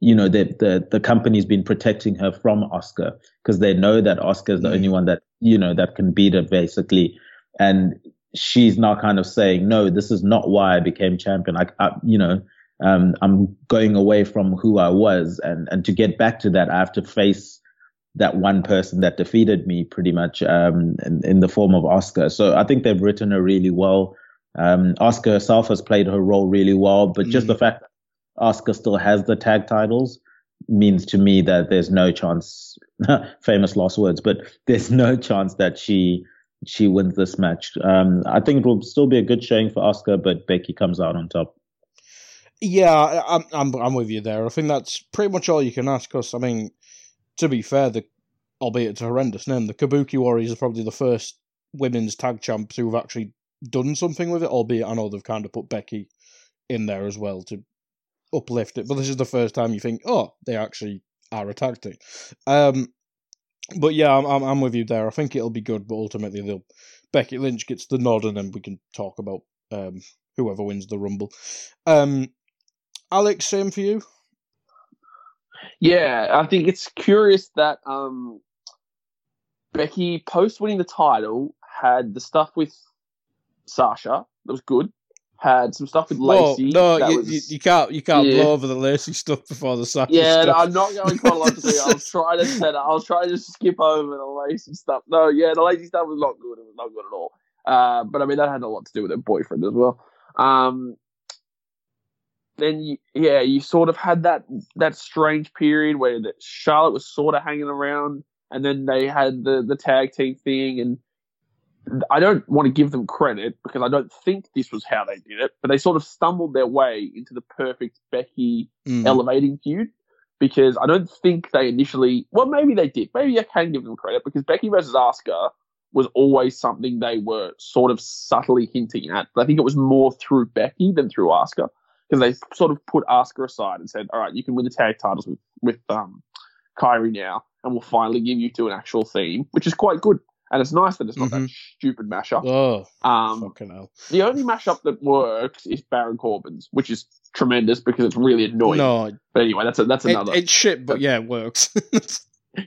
you know the the the company's been protecting her from Asuka because they know that Asuka's the mm. only one that you know that can beat her basically and she's now kind of saying no this is not why I became champion Like, I you know um, I'm going away from who I was and and to get back to that I have to face that one person that defeated me pretty much um, in, in the form of Asuka. so I think they've written her really well um, Asuka herself has played her role really well, but mm. just the fact that Asuka still has the tag titles means to me that there's no chance, famous lost words, but there's no chance that she she wins this match. Um, I think it will still be a good showing for Asuka, but Becky comes out on top. Yeah, I'm I'm I'm with you there. I think that's pretty much all you can ask. Because I mean, to be fair, the albeit it's a horrendous name, the Kabuki Warriors are probably the first women's tag champs who have actually done something with it, albeit I know they've kind of put Becky in there as well to uplift it. But this is the first time you think, oh, they actually are a. Um, but yeah, I'm, I'm, I'm with you there. I think it'll be good, but ultimately they'll Becky Lynch gets the nod, and then we can talk about um, whoever wins the Rumble. Um, Alex, same for you. Yeah, I think it's curious that um, Becky, post winning the title, had the stuff with Sasha. That was good. Had some stuff with Lacey. No, no you, was, you, can't you can't yeah. blow over the Lacey stuff before the Sasha. Yeah, stuff. I'm not going quite a lot to do. I was trying to set. I was trying to skip over the Lacey stuff. No, yeah, the Lacey stuff was not good. It was not good at all. Uh, but I mean, that had a lot to do with her boyfriend as well. Um, then you, yeah, you sort of had that that strange period where that Charlotte was sort of hanging around, and then they had the the tag team thing, and I don't want to give them credit because I don't think this was how they did it, but they sort of stumbled their way into the perfect Becky mm. elevating feud because I don't think they initially, well, maybe they did. Maybe I can give them credit because Becky versus Asuka was always something they were sort of subtly hinting at. But I think it was more through Becky than through Asuka because they sort of put Asuka aside and said, all right, you can win the tag titles with, with um, Kairi now, and we'll finally give you to an actual theme, which is quite good. And it's nice that it's not mm-hmm. that stupid mashup. Oh, um, fucking hell. The only mashup that works is Baron Corbin's, which is tremendous because it's really annoying. No, but anyway, that's a, that's another. It, it's shit, but yeah, it works.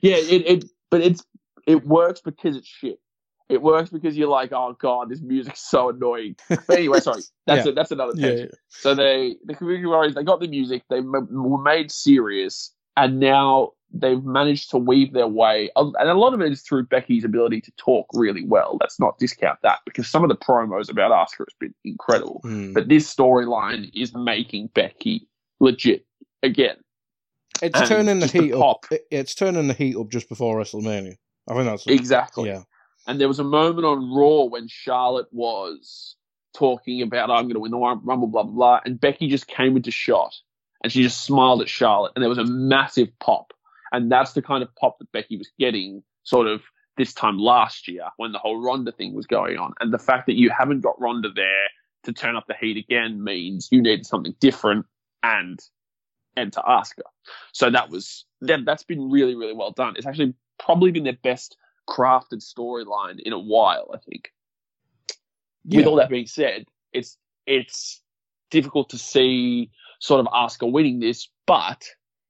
yeah, it, it but it's it works because it's shit. It works because you're like, oh god, this music's so annoying. But anyway, sorry, that's yeah. a, that's another thing. Yeah, yeah. So they the Kabuki Warriors they got the music, they m- were made serious, and now they've managed to weave their way, and a lot of it is through Becky's ability to talk really well. Let's not discount that because some of the promos about Asuka has been incredible. Mm. But this storyline is making Becky legit again. It's and turning the heat the up. It's turning the heat up just before WrestleMania. I think that's exactly. Yeah. And there was a moment on Raw when Charlotte was talking about, "I'm going to win the Rumble," blah blah blah, and Becky just came into shot and she just smiled at Charlotte, and there was a massive pop and that's the kind of pop that Becky was getting sort of this time last year when the whole Ronda thing was going on. And the fact that you haven't got Ronda there to turn up the heat again means you need something different and and to Asuka. So that was that, that's been really, really well done. It's actually probably been their best crafted storyline in a while, I think. Yeah. With all that being said, it's it's difficult to see sort of Asuka winning this, but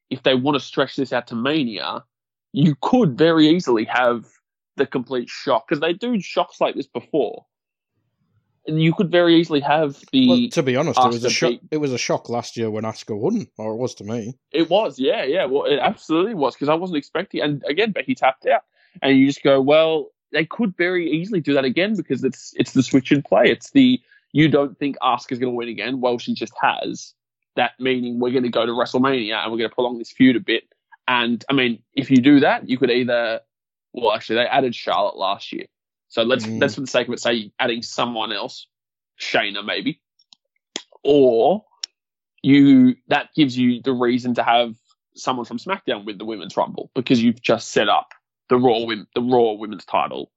if they want to stretch this out to Mania, you could very easily have the complete shock because they do shocks like this before. And you could very easily have the. Well, to be honest, Asuka it was a shock. It was a shock last year when Asuka won, or it was to me. It was, yeah, yeah. Well, it absolutely was because I wasn't expecting. And again, Becky tapped out, and you just go, well, they could very easily do that again because it's it's the switch and play. It's the you don't think Asuka's going to win again. Well, she just has that meaning we're going to go to WrestleMania and we're going to prolong this feud a bit. And I mean, if you do that, you could either, well, actually, they added Charlotte last year. So let's Mm. let's for the sake of it say adding someone else, Shayna maybe, or you that gives you the reason to have someone from SmackDown with the Women's Rumble because you've just set up the Raw the Raw Women's Title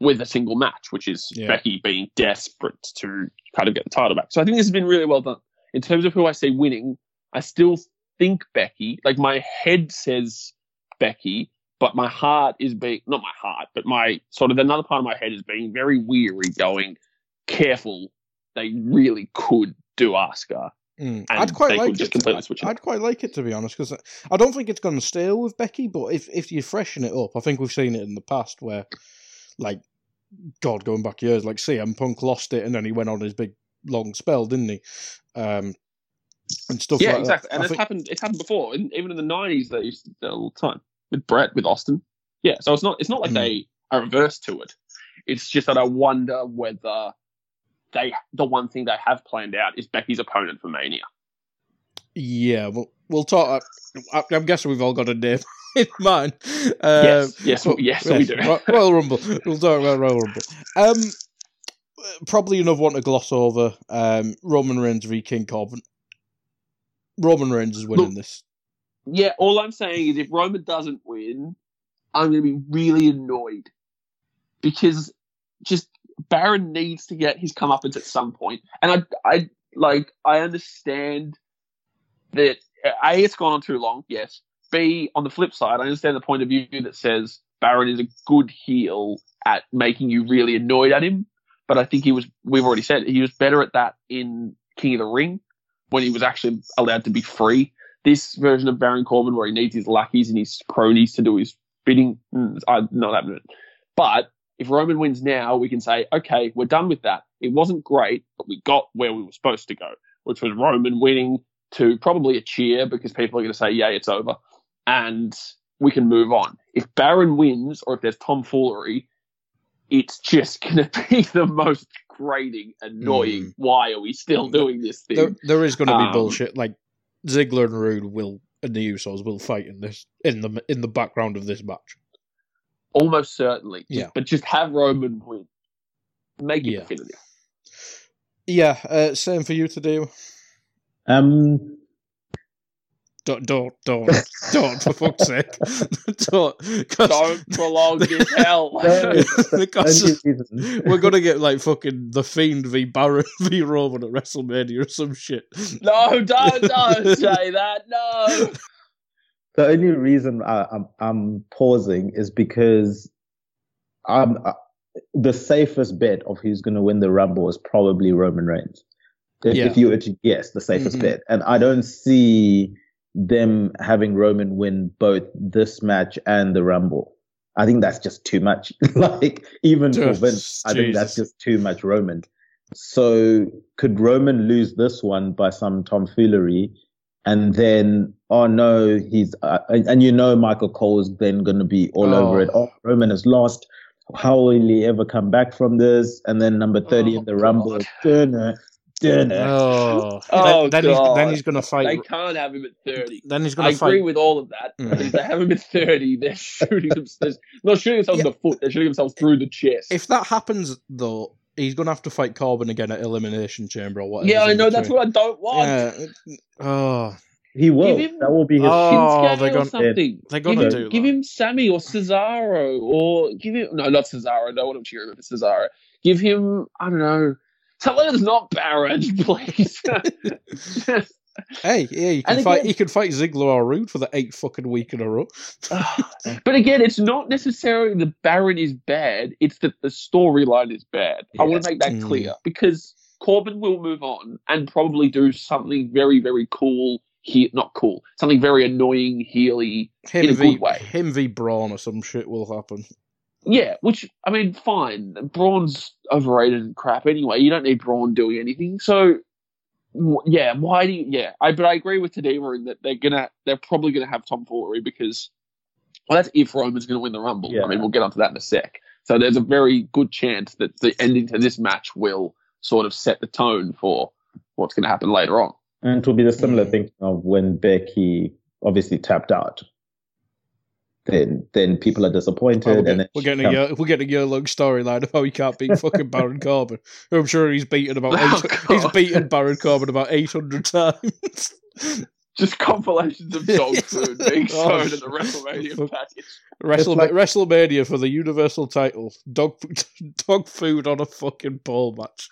with a single match, which is Yeah. Becky being desperate to kind of get the title back. So I think this has been really well done in terms of who I see winning. I still think Becky. Like my head says Becky, but my heart is being not my heart, but my sort of another part of my head is being very weary, going careful. They really could do Asuka. Mm. I'd quite like just it. completely To, switch it I'd quite like it to be honest, because I don't think it's going to stale with Becky. But if if you freshen it up, I think we've seen it in the past where, like, God, going back years, like CM Punk lost it and then he went on his big long spell, didn't he? Um, and stuff yeah, like exactly. that. And I it's think- happened. It's happened before, in, even in the nineties. They used to do it all the time with Brett, with Austin. Yeah, so it's not. It's not like Mm. they are averse to it. It's just that I wonder whether they. The one thing they have planned out is Becky's opponent for Mania. Yeah, well, we'll talk. I, I'm guessing we've all got a name in mind. Uh, yes, yes, but- yes, we do. Ro- Royal Rumble. We'll talk about Royal Rumble. Um, probably another one to gloss over. Um, Roman Reigns v King Corbin. Roman Reigns is winning Look, this. Yeah, all I'm saying is if Roman doesn't win, I'm going to be really annoyed because just Baron needs to get his comeuppance at some point, and I, I like, I understand that a it's gone on too long. Yes. B on the flip side, I understand the point of view that says Baron is a good heel at making you really annoyed at him, but I think he was. We've already said he was better at that in King of the Ring when he was actually allowed to be free this version of Baron Corbin where he needs his lackeys and his cronies to do his bidding, mm, not it. But if Roman wins now, we can say, okay, we're done with that. It wasn't great, but we got where we were supposed to go, which was Roman winning to probably a cheer because people are going to say, yeah, it's over. And we can move on. If Baron wins or if there's tomfoolery, it's just going to be the most grating, annoying. Mm. Why are we still doing this thing? There, there is going to be Um, bullshit. Like Ziggler and Roode will and the Usos will fight in this in the in the background of this match. Almost certainly. Yeah. But just have Roman win. Make it Yeah. definitive. Yeah, uh, same for you to do. Um, Don't, don't, don't, don't, for fuck's sake. don't. 'cause- Don't prolong this hell. because we're going to get like fucking The Fiend v Baron v Roman at WrestleMania or some shit. no, don't, don't say that. No. the only reason I, I'm I'm pausing is because I'm uh, the safest bet of who's going to win the Rumble is probably Roman Reigns. If, Yeah. if you were to guess, the safest Mhm. bet, and I don't see them having Roman win both this match and the Rumble. I think that's just too much. like even for Vince, I think that's just too much Roman. So could Roman lose this one by some tomfoolery? And then, oh no, he's, uh, and, you know, Michael Cole is then going to be all Oh. over it. Oh, Roman has lost. How will he ever come back from this? And then number 30 Oh, in the Rumble, Turner, Turner. Oh, Oh, then, then he's then he's going to fight. They fight. can't have him at 30. Then he's going to fight. I agree fight. with all of that. Mm. If they have him at 30, they're shooting themselves. Not shooting themselves in the foot, they're shooting themselves through the chest. If that happens, though, he's going to have to fight Corbin again at Elimination Chamber or whatever. yeah, I know. That's what I don't want. Yeah. Oh, He will. Give him- that will be his. Oh, they're or gonna- something. they're give gonna him, do Give that. him Sammy or Cesaro or give him no, not Cesaro. No one will cheer him for Cesaro. Give him I don't know. Someone that's not Baron, please. hey, yeah, you can fight. He can fight Ziggler or Roode for the eighth fucking week in a row. but again, it's not necessarily the Baron is bad. It's that the storyline is bad. I want to make that Mm. clear because Corbin will move on and probably do something very, very cool. He not cool. Something very annoying, healy Him In a v good way. him v Braun or some shit will happen. Yeah, which I mean, fine. Braun's overrated and crap anyway. You don't need Braun doing anything. So, yeah, why do you? Yeah, I but I agree with Tadema in that they're gonna they're probably gonna have Tom Foolery because well, that's if Roman's gonna win the Rumble. Yeah. I mean, we'll get onto that in a sec. So there's a very good chance that the ending to this match will sort of set the tone for what's gonna happen later on. And it will be the similar Mm. thing of when Becky obviously tapped out. Then then people are disappointed. Well, we're, and we're getting a year, we're getting a year long storyline of how he can't beat fucking Baron Corbin. I'm sure he's beaten about Oh, eight, he's beaten Baron Corbin about eight hundred times. Just compilations of dog food being Oh, shown in the WrestleMania package. Wrestle, like- WrestleMania for the Universal title. Dog dog food on a fucking pole match.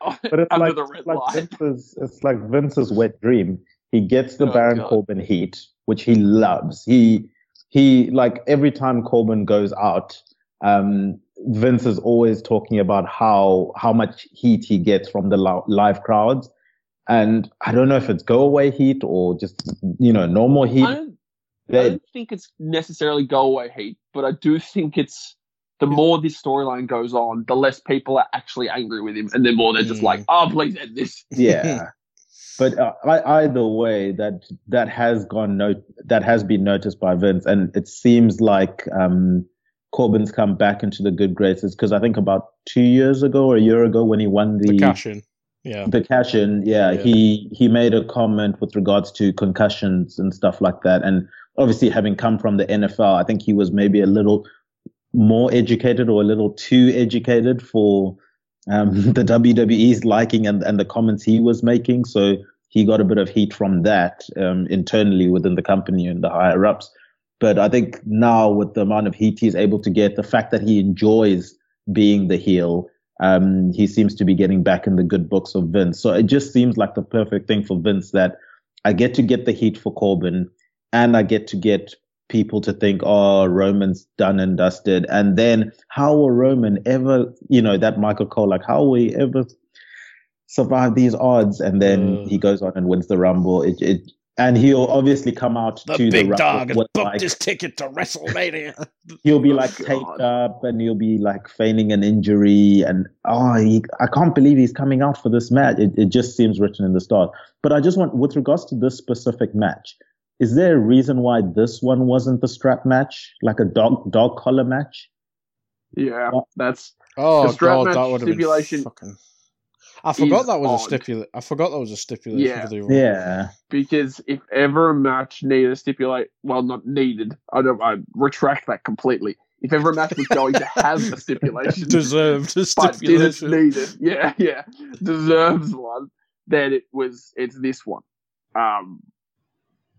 Oh, but it's like, it's like. Vince's, it's like Vince's wet dream. He gets the Oh, Baron God. Corbin heat, which he loves. He he like every time Corbin goes out, um, Vince is always talking about how how much heat he gets from the live crowds. And I don't know if it's go away heat or just you know normal heat. I don't, I don't think it's necessarily go away heat, but I do think it's the more this storyline goes on, the less people are actually angry with him, and the more they're just Mm. like, "Oh, please end this." yeah but uh, I, either way that that has gone note that has been noticed by vince and it seems like um corbin's come back into the good graces because i think about two years ago or a year ago when he won the The cash in. Yeah. the cash in yeah, Yeah. he he made a comment with regards to concussions and stuff like that and obviously having come from the nfl i think he was maybe a little more educated or a little too educated for um, the WWE's liking and, and the comments he was making. So he got a bit of heat from that um, internally within the company and the higher ups. But I think now with the amount of heat he's able to get, the fact that he enjoys being the heel, um, he seems to be getting back in the good books of Vince. So it just seems like the perfect thing for Vince that I get to get the heat for Corbin and I get to get people to think, oh, Roman's done and dusted. And then how will Roman ever, you know, that Michael Cole, like how will he ever survive these odds? And then Uh. he goes on and wins the Rumble. It, it, and he'll obviously come out The to big the dog has booked like, his ticket to WrestleMania. he'll be Oh, like God. taped up and he'll be like feigning an injury and oh he, i can't believe he's coming out for this match it, it just seems written in the stars but i just want with regards to this specific match is there a reason why this one wasn't the strap match like a dog dog collar match Yeah, that's oh The strap god, match that would have been stipulation fucking. I forgot that was a odd. stipulation. I forgot that was a stipulation Yeah. for the yeah because if ever a match needed to stipulate, well, not needed, I don't, I retract that completely. If ever a match was going to have a stipulation, deserved a but didn't stipulation. need it, yeah, yeah, deserves one, then it was, it's this one. Um,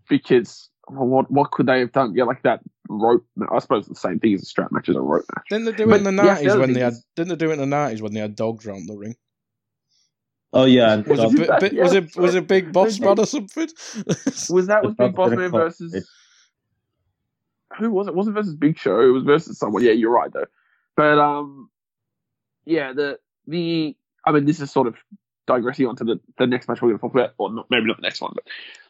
because what what could they have done? Yeah, like that rope. I suppose the same thing as a strap match as a rope match. Didn't they do But it in the the nineties other when they had? is- Didn't they do it in the nineties when they had dogs around the ring? oh yeah and Was dog- it, bi- bi- was it was it Big Boss Man or something? Was that was the Big Boss Man versus who was it? It wasn't versus Big Show. It was versus someone. Yeah, you're right though. But um, yeah, the the I mean, this is sort of digressing onto the the next match we're going to talk about, or not, maybe not the next one, but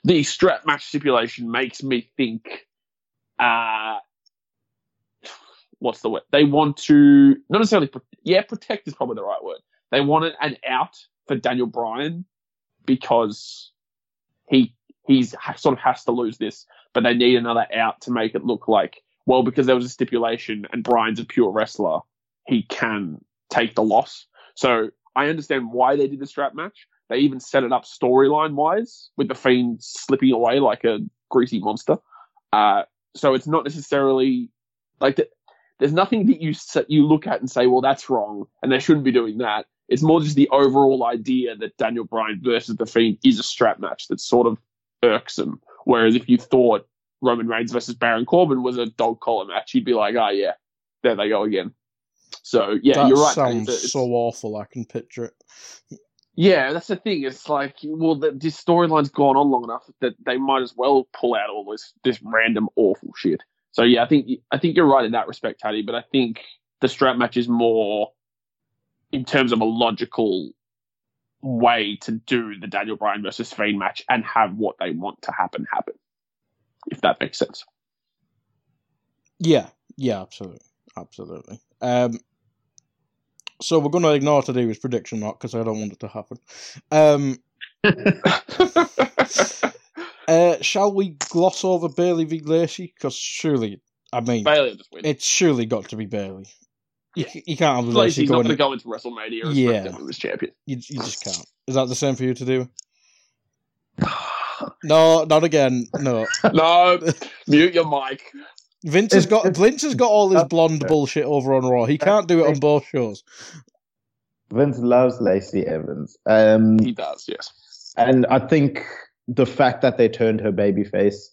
the strap match stipulation makes me think. Uh what's the word? They want to not necessarily, yeah, protect is probably the right word. They wanted an out for Daniel Bryan because he he's sort of has to lose this, but they need another out to make it look like well because there was a stipulation and Bryan's a pure wrestler, he can take the loss. So I understand why they did the strap match. They even set it up storyline wise with the Fiend slipping away like a greasy monster. Uh, so it's not necessarily like the, there's nothing that you you look at and say, well, that's wrong, and they shouldn't be doing that. It's more just the overall idea that Daniel Bryan versus the Fiend is a strap match that's sort of irksome. Whereas if you thought Roman Reigns versus Baron Corbin was a dog collar match, you'd be like, oh yeah, there they go again. So yeah, that you're right. Sounds it's- so awful. I can picture it. yeah, that's the thing. It's like, well, the, this storyline's gone on long enough that they might as well pull out all this this random awful shit. So yeah, I think I think you're right in that respect, Taddy. But I think the strap match is more in terms of a logical way to do the Daniel Bryan versus Fiend match and have what they want to happen happen. If that makes sense. Yeah, yeah, absolutely, absolutely. Um, so we're going to ignore today's prediction mark because I don't want it to happen. Um, uh, shall we gloss over Bayley v Lacey? Because surely, I mean, Bayley will just win. it's surely got to be Bayley. You, Yeah. you can't have Lacey's Lacey not going. going to go into WrestleMania as Yeah. SmackDown Women's champion. You, you just can't. Is that the same for you to do? No, not again. No, no, mute your mic. Vince has got Vince has got all this blonde bullshit over on Raw. He can't do it on both shows. Vince loves Lacey Evans. Um, he does, yes. And I think the fact that they turned her baby face.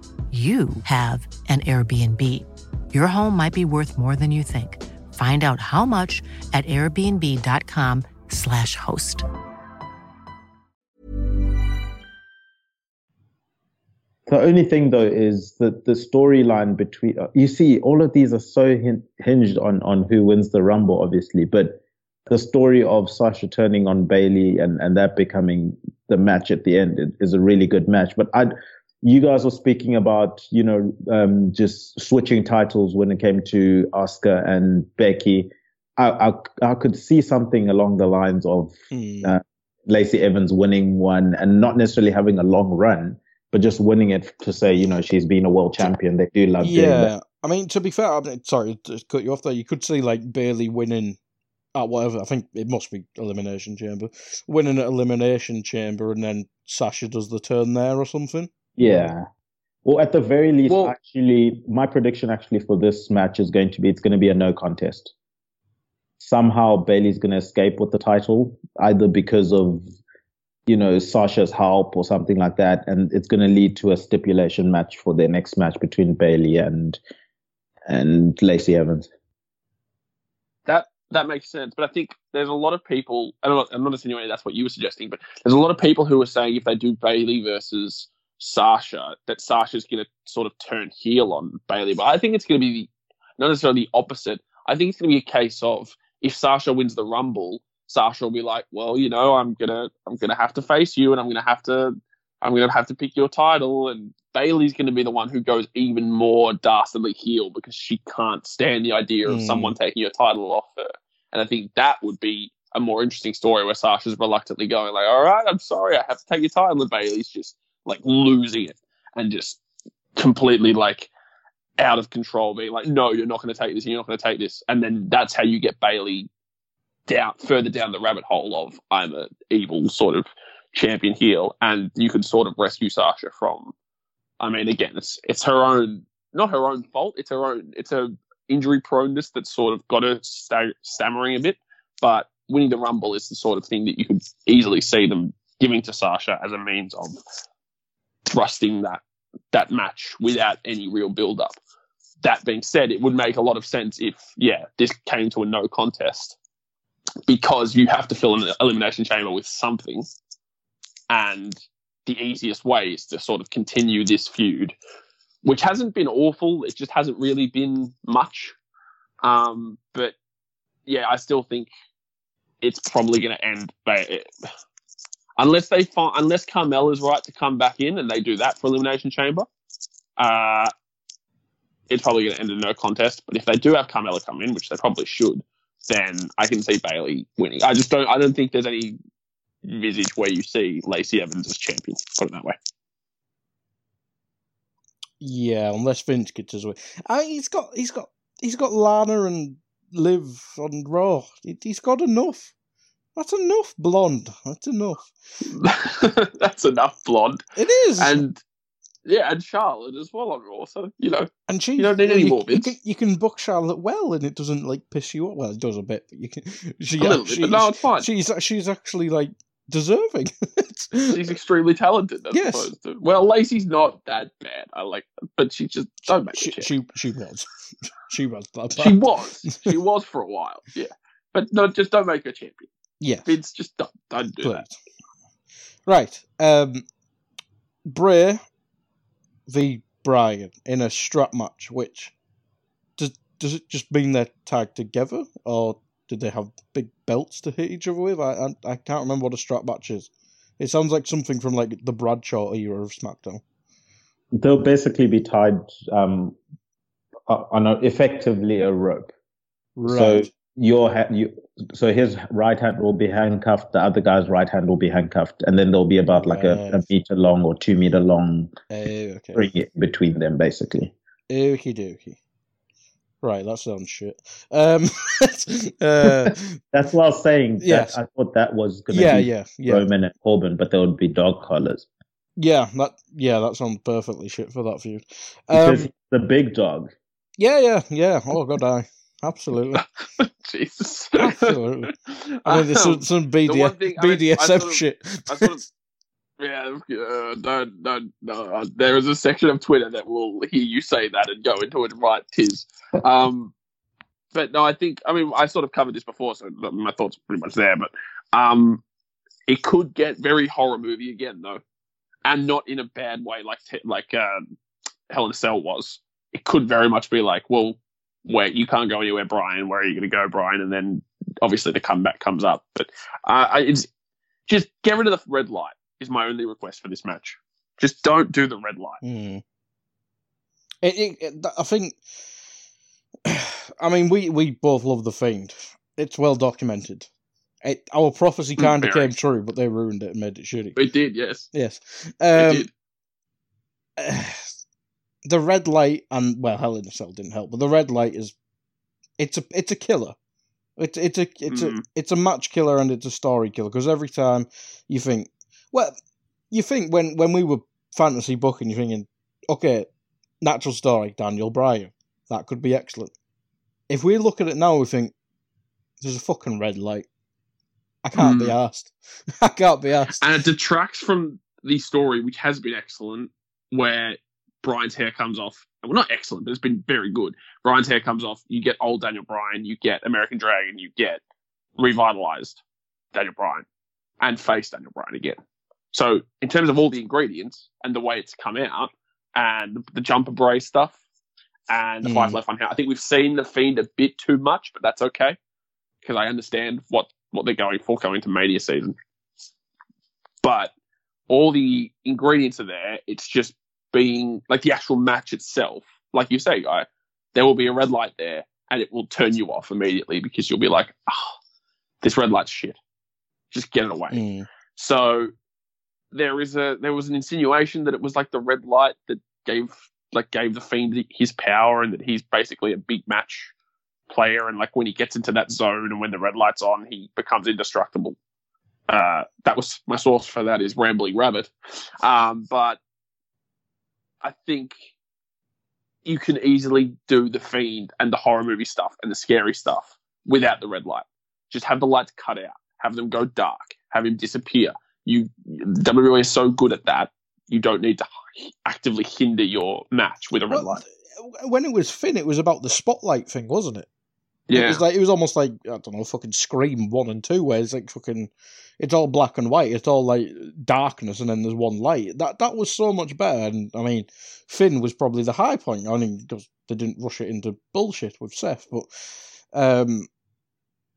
you have an Airbnb. Your home might be worth more than you think. Find out how much at airbnb.com/slash host. The only thing, though, is that the storyline between uh, you see, all of these are so hin- hinged on on who wins the Rumble, obviously, but the story of Sasha turning on Bayley and and that becoming the match at the end is a really good match. But I you guys were speaking about, you know, um, just switching titles when it came to Asuka and Becky. I, I, I could see something along the lines of mm. uh, Lacey Evans winning one and not necessarily having a long run, but just winning it to say, you know, she's been a world champion. They do love yeah. I mean, to be fair, I mean, sorry to cut you off there. You could see like Bayley winning at whatever. I think it must be Elimination Chamber, winning at Elimination Chamber, and then Sasha does the turn there or something. Yeah. Well, at the very least, well, actually, my prediction actually for this match is going to be it's going to be a no contest. Somehow Bayley's going to escape with the title, either because of you know Sasha's help or something like that, and it's going to lead to a stipulation match for their next match between Bayley and and Lacey Evans. That that makes sense, but I think there's a lot of people. I'm not, I'm not insinuating that's what you were suggesting, but there's a lot of people who are saying if they do Bayley versus Sasha that Sasha's going to sort of turn heel on Bayley. But I think it's going to be the, not necessarily the opposite. I think it's going to be a case of if Sasha wins the Rumble, Sasha will be like, well, you know, I'm gonna I'm gonna have to face you, and I'm gonna have to I'm gonna have to pick your title, and Bayley's going to be the one who goes even more dastardly heel because she can't stand the idea of mm. someone taking your title off her. And I think that would be a more interesting story where Sasha's reluctantly going like, all right, I'm sorry, I have to take your title, and Bayley's just like losing it and just completely like out of control, being like, no, you're not going to take this, you're not going to take this. And then that's how you get Bayley down further down the rabbit hole of I'm an evil sort of champion heel, and you can sort of rescue Sasha from. I mean, again, it's it's her own, not her own fault. It's her own. It's a injury proneness that's sort of got her st- stammering a bit. But winning the Rumble is the sort of thing that you could easily see them giving to Sasha as a means of thrusting that that match without any real build up. That being said, it would make a lot of sense if yeah this came to a no contest because you have to fill an elimination chamber with something, and the easiest way is to sort of continue this feud, which hasn't been awful. It just hasn't really been much. Um, but yeah, I still think it's probably going to end unless they find unless is right to come back in and they do that for elimination chamber, uh, it's probably going to end in no contest. But if they do have Carmella come in, which they probably should, then I can see Bayley winning. I just don't. I don't think there's any visage where you see Lacey Evans as champion. Put it that way. Yeah, unless Vince gets his way. I, he's got he's got he's got Lana and Liv on Raw. He, he's got enough. That's enough blonde. That's enough. That's enough blonde. It is. And yeah, and Charlotte as well on Raw. So you know, And she, You don't need any you, more, you can, you can book Charlotte well, and it doesn't like piss you off. Well, it does a bit, but you can. She, a little she- bit, no, it's fine. She's she's actually like deserving. She's extremely talented. As Yes. opposed to, well, Lacey's not that bad. I like, but she just don't make she, she she was she was She was. She was for a while. Yeah, but no, just don't make her champion. Yeah, Vince, just don't, don't do please. that. Right, um, Bray v Bryan in a strap match. Which does does it just mean they're tagged together, or did they have big belts to hit each other with? I I, I can't remember what a strap match is. It sounds like something from like the Bradshaw era of SmackDown. They'll basically be tied um, on a, effectively a rope. Right. So your ha- you, so his right hand will be handcuffed, the other guy's right hand will be handcuffed, and then there'll be about like a, a meter long or two meter long okay. between them, basically. Okie dokie. Right, that sounds shit. Um, uh, That's what I was saying. That Yes. I thought that was going to yeah, be yeah, yeah, Roman and Corbin, but there would be dog collars yeah. That yeah, that sounds perfectly shit for that feud. because Um, he's the big dog. yeah, yeah, yeah. Oh god, I absolutely, Jesus. absolutely. I mean, there's some, some the one BDS, thing- I mean, I BDSM sort of- shit. I sort of, yeah, uh, no, no, no. uh, There is a section of Twitter that will hear you say that and go into it right tis. Um, but no, I think I mean I sort of covered this before, so my thoughts are pretty much there. But um, it could get very horror movie again though, and not in a bad way like like uh, Hell in a Cell was. It could very much be like, well, where you can't go anywhere, Bryan. Where are you going to go, Bryan? And then obviously the comeback comes up. But uh, I- it's just get rid of the red light is my only request for this match. Just don't do the red light. Hmm. It, it, it, I think. I mean, we, we both love the Fiend. It's well documented. It, our prophecy Mm, kind of came true, but they ruined it and made it shitty. It did, yes, Yes. it Um, did. the red light and well, Hell in a Cell didn't help, but the red light is it's a it's a killer. It's it's a it's a Mm. it's a match killer and it's a story killer because every time you think, well, you think when when we were fantasy booking, you're thinking, okay, natural story, Daniel Bryan, that could be excellent. If we look at it now, we think there's a fucking red light. I can't be Mm. asked. I can't be asked. And it detracts from the story, which has been excellent, where Bryan's hair comes off. Well, not excellent, but it's been very good. Bryan's hair comes off. You get old Daniel Bryan. You get American Dragon. You get revitalized Daniel Bryan and face Daniel Bryan again. So, in terms of all the ingredients and the way it's come out, and the, the jumper Bray's stuff, and the Mm. five left one I think we've seen the Fiend a bit too much, but that's okay because I understand what what they're going for going to Mania season. But all the ingredients are there. It's just being like the actual match itself. Like you say, guy, there will be a red light there, and it will turn you off immediately because you'll be like, "Oh, this red light's shit. Just get it away." Mm. So there is a there was an insinuation that it was like the red light that gave like gave the fiend his power and that he's basically a big match player and like when he gets into that zone and when the red light's on he becomes indestructible. Uh, that was my source for that is Rambling Rabbit. Um, but I think you can easily do the fiend and the horror movie stuff and the scary stuff without the red light. Just have the lights cut out, have them go dark, have him disappear. You WWE is so good at that. You don't need to actively hinder your match with a red Well, light. when it was Finn, it was about the spotlight thing, wasn't it? It was like it was almost like I don't know, fucking Scream one and two, where it's like fucking, it's all black and white. It's all like darkness, and then there's one light. That that was so much better. And I mean, Finn was probably the high point. I mean, because they didn't rush it into bullshit with Seth, but um,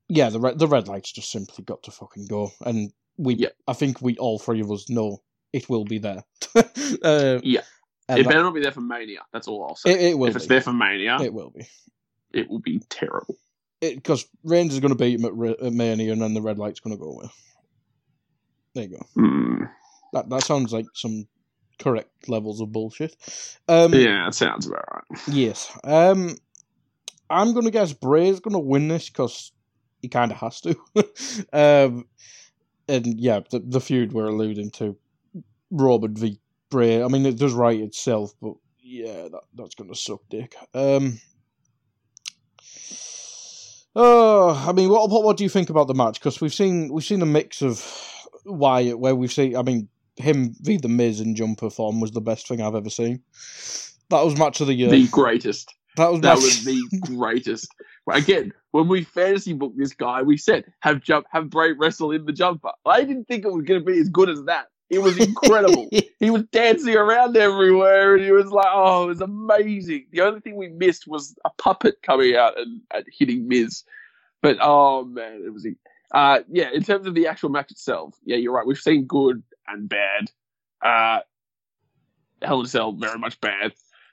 yeah, the red the red lights just simply got to fucking go. And we, Yeah. I think we all three of us know it will be there. uh, Yeah. and it that- better not be there for Mania. That's all I'll say. it, it will if it's be. there for Mania, It will be. it will be terrible. Because Reigns is going to beat him at, at Mania, and then the red light's going to go away. There you go. Hmm. That that sounds like some correct levels of bullshit. Um, Yeah, that sounds about right. Yes. Um, I'm gonna guess Bray's gonna win this because he kind of has to. um, and yeah, the, the feud we're alluding to, Robert v Bray. I mean, it does write itself, but yeah, that that's gonna suck dick. Um. Oh, I mean, what what what do you think about the match? Because we've seen we've seen a mix of Wyatt, where we've seen. I mean, him v the Miz in jumper form was the best thing I've ever seen. That was match of the year. The greatest. that was That match- was the greatest. Again, when we fantasy booked this guy, we said have jump have Bray wrestle in the jumper. I didn't think it was going to be as good as that. It was incredible. he was dancing around everywhere, and he was like, "Oh, it was amazing." The only thing we missed was a puppet coming out and, and hitting Miz. But oh man, it was. Uh, yeah, in terms of the actual match itself, yeah, you're right. We've seen good and bad. Uh, Hell in a Cell very much bad.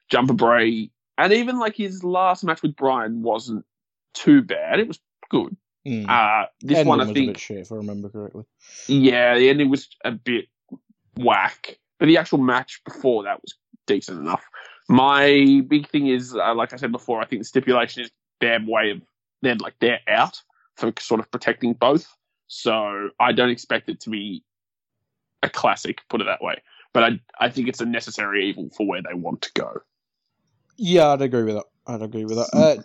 Jumper Bray, and even like his last match with Bryan wasn't too bad. It was good. Mm. Uh, this Ending one, I was a think, bit shit, if I remember correctly. yeah, the ending was a bit whack, but the actual match before that was decent enough. My big thing is, uh, like I said before, I think the stipulation is their way of they're like they're out for sort of protecting both. So I don't expect it to be a classic, put it that way. But I I think it's a necessary evil for where they want to go. Yeah, I'd agree with that. I'd agree with that. Uh,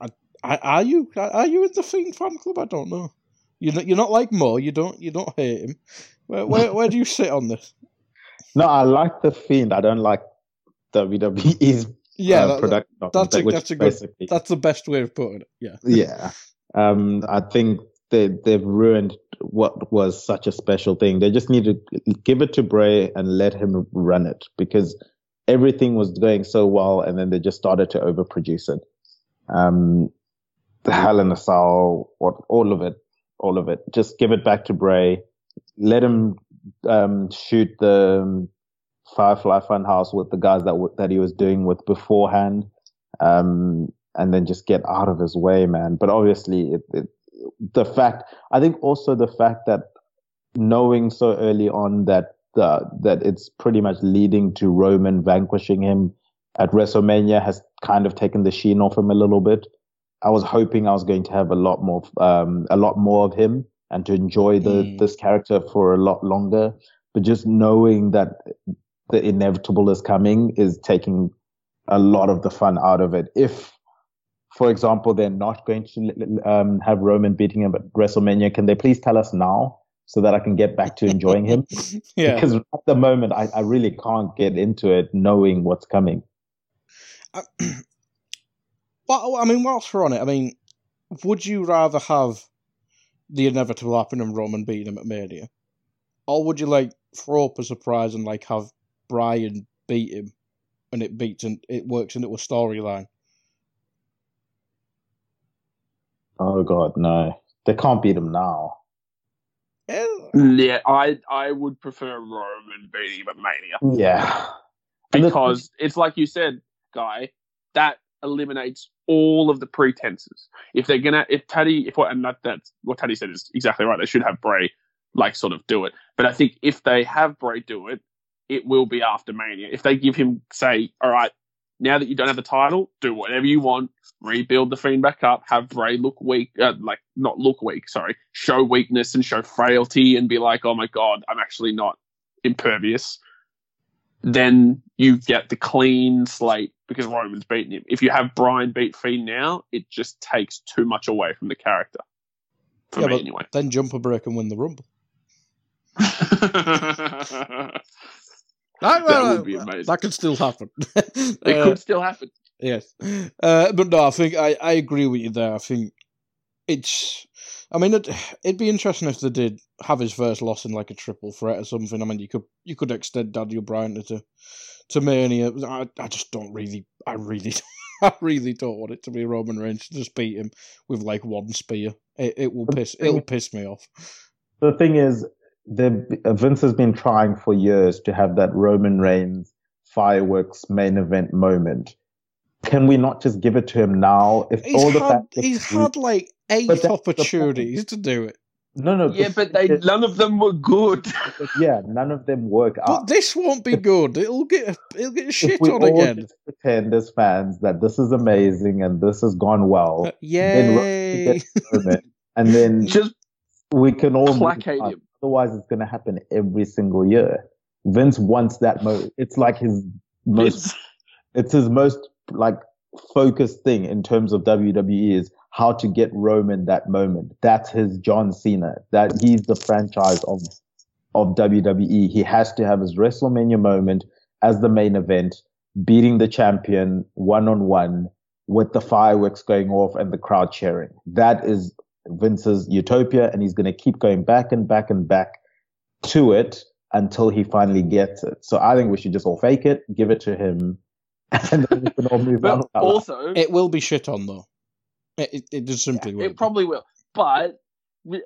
I, I, are you are you in the Fiend fan club? I don't know. You're not, you're not like Mo. You don't you don't hate him. Where where, where do you sit on this? No, I like the Fiend. I don't like WWE's Yeah, uh, that- production. that's a that's a good that's the best way of putting it. Yeah. yeah. Um, I think they they've ruined what was such a special thing. They just need to give it to Bray and let him run it because everything was going so well, and then they just started to overproduce it. Um, the Hell in a Cell, what all of it, all of it. Just give it back to Bray. Let him um, shoot the um, Firefly Funhouse with the guys that w- that he was doing with beforehand. Um, and then just get out of his way, man. But obviously, it, it, the fact, I think also the fact that knowing so early on that the, that it's pretty much leading to Roman vanquishing him at WrestleMania has kind of taken the sheen off him a little bit. I was hoping I was going to have a lot more, um, a lot more of him and to enjoy the Mm. this character for a lot longer. But just knowing that the inevitable is coming is taking a lot of the fun out of it. If for example, they're not going to um, have Roman beating him at WrestleMania, can they please tell us now so that I can get back to enjoying him? Yeah. Because at the moment, I, I really can't get into it knowing what's coming. Well, I mean, whilst we're on it, I mean, would you rather have the inevitable happen and Roman beating him at Mania, or would you like throw up a surprise and like have Bryan beat him, and it beats and it works into a storyline? Oh God, no, they can't beat him now. Yeah, I I would prefer Roman beating him at Mania. Yeah, And the- because it's like you said, guy, that eliminates all of the pretenses. If they're gonna, if Taddy, if what, and that that's what Taddy said is exactly right. They should have Bray like sort of do it. But I think if they have Bray do it, it will be after Mania. If they give him say, all right, now that you don't have the title, do whatever you want, rebuild the Fiend back up, have Bray look weak, uh, like not look weak, sorry, show weakness and show frailty, and be like, oh my god, I'm actually not impervious then you get the clean slate because Roman's beaten him. If you have Bryan beat Fiend now, it just takes too much away from the character. For yeah, me, but anyway. then jump a break and win the Rumble. that That, would be amazing. That could still happen. it Uh, could still happen. Yes, uh, but no, I think I, I agree with you there. I think it's. I mean, it, it'd be interesting if they did have his first loss in like a triple threat or something. I mean, you could you could extend Daniel Bryan to to Mania. I, I just don't really, I really, I really don't want it to be Roman Reigns to just beat him with like one spear. It, it will piss, it'll piss me off. the thing is, the Vince has been trying for years to have that Roman Reigns fireworks main event moment. Can we not just give it to him now? If He's all the had, fact he's had like eight But that's the point. opportunities to do it. No, no. Yeah, but they none of them were good. yeah, none of them work But out. this won't be good. It'll get it'll get If shit we on all again. just pretend as fans that this is amazing and this has gone well, Uh, Yay! gets moment, and then Just we can all placate him. Otherwise, it's going to happen every single year. Vince wants that moment. It's like his most. Vince, It's his most like focused thing in terms of WWE is how to get Roman that moment. That's his John Cena. That he's the franchise of of WWE. He has to have his WrestleMania moment as the main event, beating the champion one on one with the fireworks going off and the crowd cheering. That is Vince's utopia, and he's going to keep going back and back and back to it until he finally gets it. So I think we should just all fake it, give it to him, and then we can all move on. also It will be shit on though. It it, just simply will. it probably will. But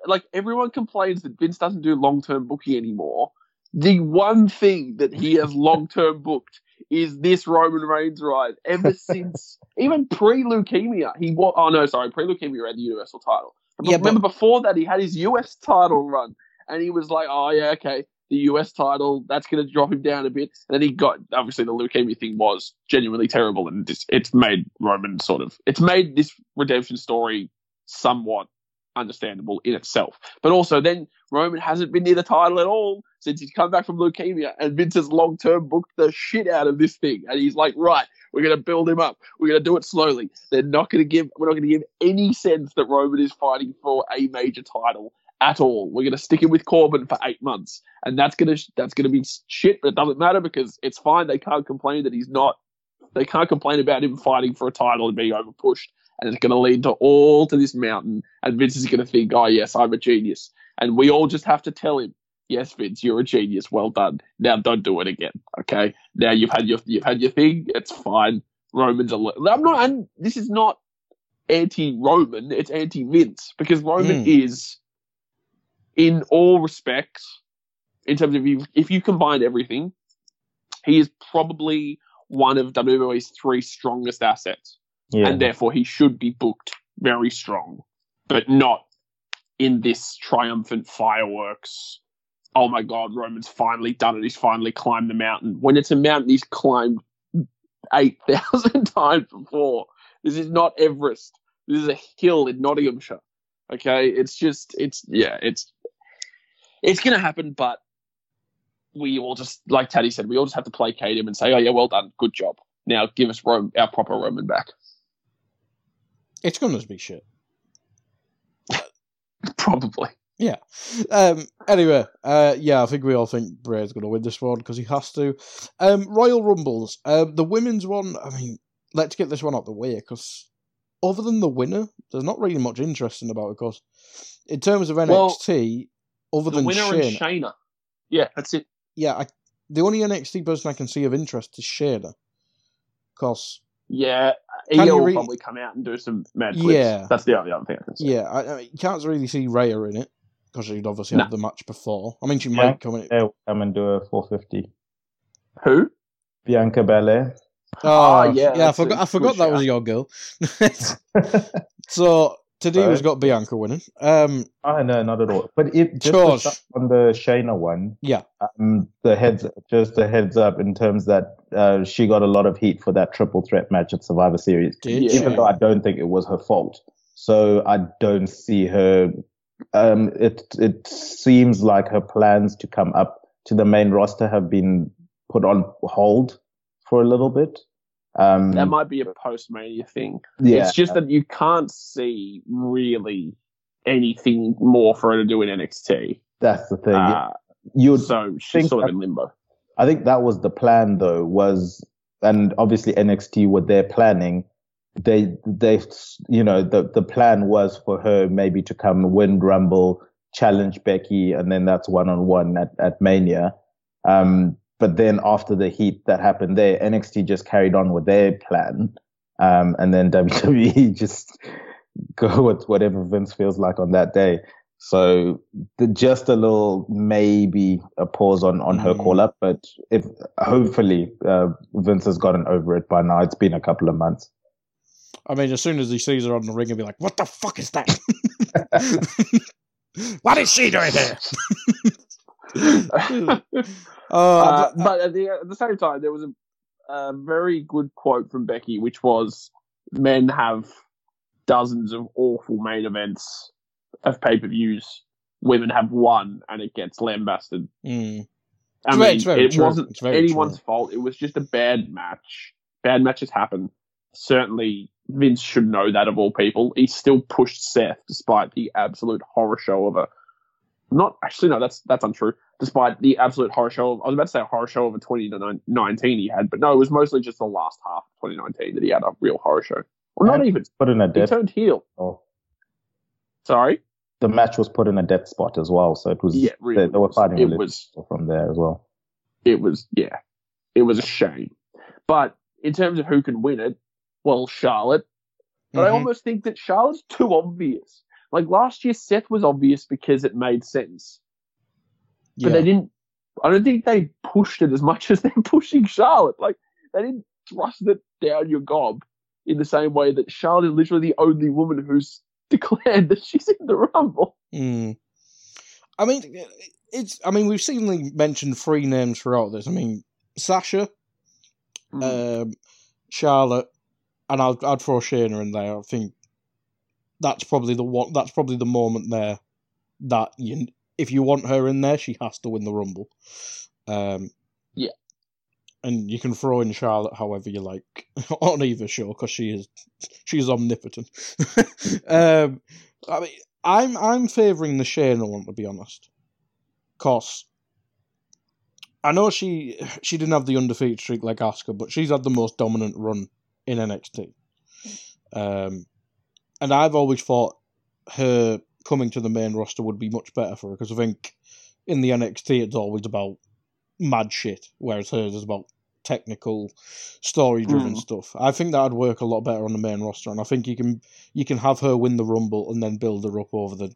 like everyone complains that Vince doesn't do long term booking anymore. The one thing that he has long term booked is this Roman Reigns ride. Ever since even pre leukemia, he was. Oh no, sorry, pre leukemia had the Universal title. But Yeah, but- remember before that he had his US title run, and he was like, "Oh yeah, okay." The US title, that's going to drop him down a bit. And then he got, obviously, the leukemia thing was genuinely terrible. And it's, it's made Roman sort of, it's made this redemption story somewhat understandable in itself. But also, then Roman hasn't been near the title at all since he's come back from leukemia, and Vince has long term booked the shit out of this thing. And he's like, right, we're going to build him up. We're going to do it slowly. They're not to give, we're not going to give any sense that Roman is fighting for a major title at all. We're going to stick him with Corbin for eight months, and that's going to that's going to be shit. But it doesn't matter because it's fine. They can't complain that he's not. They can't complain about him fighting for a title and being overpushed and it's going to lead to all to this mountain. And Vince is going to think, "Oh yes, I'm a genius," and we all just have to tell him, "Yes, Vince, you're a genius. Well done. Now don't do it again. Okay? Now you've had your you've had your thing. It's fine. Roman's a. li- I'm not. And this is not anti-Roman. It's anti-Vince because Roman Mm. is, in all respects, in terms of you, if you combine everything, he is probably one of WWE's three strongest assets Yeah. and therefore he should be booked very strong, but not in this triumphant fireworks. Oh my God, Roman's finally done it. He's finally climbed the mountain. When it's a mountain he's climbed 8,000 times before. This is not Everest. This is a hill in Nottinghamshire. Okay. It's just, it's, yeah, it's, it's going to happen, but we all just, like Taddy said, we all just have to placate him and say, oh yeah, well done. Good job. Now give us Rome, our proper Roman back. It's gonna be shit. Probably. Yeah. Um, anyway, uh, yeah, I think we all think Bray's going to win this one because he has to. Um, Royal Rumbles. Um, the women's one, I mean, let's get this one out the way because other than the winner, there's not really much interesting about it because in terms of Well, NXT, other The than winner Shayna, and Shayna. Yeah, that's it. yeah, I, the only NXT person I can see of interest is Shayna. Because, Yeah, Can Io you will re- probably come out and do some mad flips. Yeah. That's the only other thing I can say. yeah, I, I mean, you can't really see Rhea in it because she'd obviously No. have the match before. I mean, she Yeah. might come in. They'll come and do a 450. Who? Bianca Belair. Oh, Ah, yeah, yeah, I forgot. I forgot that was your girl. so today we've got Bianca winning. Um, Oh no, not at all. But it just on the Shayna one. Yeah. Um, the heads, just a heads up in terms that uh, she got a lot of heat for that triple threat match at Survivor Series, did even though I don't think it was her fault. So I don't see her. Um, it it seems like her plans to come up to the main roster have been put on hold for a little bit. Um, That might be a post mania thing. yeah, It's just that you can't see really anything more for her to do in NXT. that's the thing. Uh, You'd so she's sort of in limbo. I think that was the plan though, was, and obviously NXT with their planning, they, they, you know, the, the plan was for her maybe to come win Rumble, challenge Becky, and then that's one on one at, at Mania. Um, but then after the heat that happened there, NXT just carried on with their plan. Um, and then WWE just go with whatever Vince feels like on that day. So the, just a little maybe a pause on on her Mm. call up, but if hopefully uh, Vince has gotten over it by now. It's been a couple of months. I mean, as soon as he sees her on the ring, he'll be like, "What the fuck is that?" what is she doing here? uh, Oh, but at the, at the same time, there was a, a very good quote from Becky, which was, "Men have dozens of awful main events of pay per views. Women have one, and it gets lambasted." mm. I mean, it true. wasn't anyone's true. fault. It was just a bad match. Bad matches happen. Certainly, Vince should know that of all people. He still pushed Seth despite the absolute horror show of a. Not actually, no, that's that's untrue. Despite the absolute horror show, of, I was about to say a horror show of a 2019 he had, but no, it was mostly just the last half of 2019 that he had a real horror show. Well, not And even. Put in a death. He turned heel. Oh, Sorry. the match was put in a death spot as well, so it was. Yeah, really they, they were fighting It was- from there as well. it was yeah, it was a shame. But in terms of who can win it, well, Charlotte. But I Mhm. almost think that Charlotte's too obvious. Like last year, Seth was obvious because it made sense, but Yeah. they didn't. I don't think they pushed it as much as they're pushing Charlotte. Like they didn't thrust it down your gob in the same way that Charlotte is literally the only woman who's declared that she's in the Rumble. Mm. I mean, it's. I mean, we've seen like, mentioned three names throughout this. I mean, Sasha, Mm. um, Charlotte, and I'd, I'd throw Shayna in there. I think that's probably the one. That's probably the moment there that you, if you want her in there, she has to win the Rumble. Um, Yeah. and you can throw in Charlotte however you like on either show because she is she's omnipotent. um, I mean, I'm I'm favouring the Shayna one to be honest, cause I know she she didn't have the undefeated streak like Asuka, but she's had the most dominant run in NXT. Um, and I've always thought her coming to the main roster would be much better for her because I think in the NXT it's always about mad shit, whereas hers is about technical, story driven Mm. stuff. I think that'd work a lot better on the main roster, and I think you can you can have her win the Rumble and then build her up over the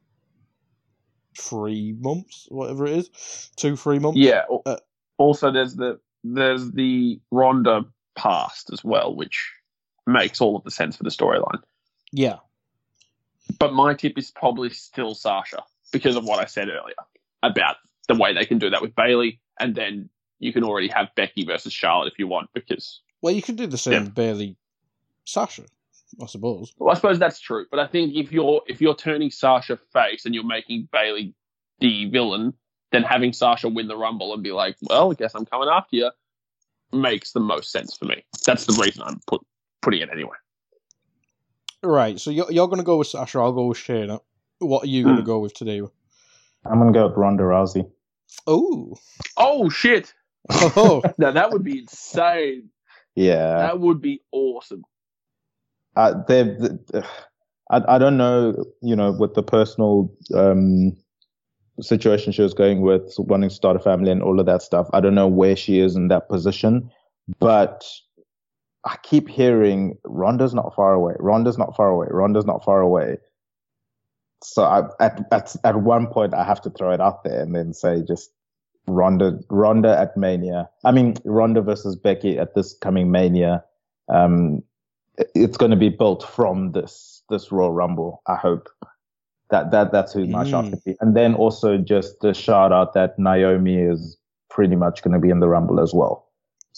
three months, whatever it is, two three months. Yeah. Uh, also, there's the there's the Ronda past as well, which makes all of the sense for the storyline. yeah, But my tip is probably still Sasha because of what I said earlier about the way they can do that with Bayley, and then you can already have Becky versus Charlotte if you want. Because Well, you can do the same Yeah. with Bayley, Sasha, I suppose. well, I suppose that's true. But I think if you're if you're turning Sasha face and you're making Bayley the villain, then having Sasha win the Rumble and be like, well, I guess I'm coming after you, makes the most sense for me. That's the reason I'm put, putting it anyway. Right, so you're, you're going to go with Sasha, I'll go with Shayna. What are you going to Hmm. go with today? I'm gonna go with Ronda Rousey. Oh, Oh shit! oh, Now that would be insane. Yeah, That would be awesome. uh, they've. I I don't know, you know, with the personal um, situation she was going with, wanting to start a family and all of that stuff. I don't know where she is in that position, but I keep hearing Ronda's not far away. Ronda's not far away. Ronda's not far away. So I, at at at one point I have to throw it out there and then say just Ronda Ronda at Mania. I mean Ronda versus Becky at this coming Mania. Um, it- it's going to be built from this this Royal Rumble. I hope that that that's who my shot Mm. could be. And then also just a shout out that Naomi is pretty much going to be in the Rumble as well.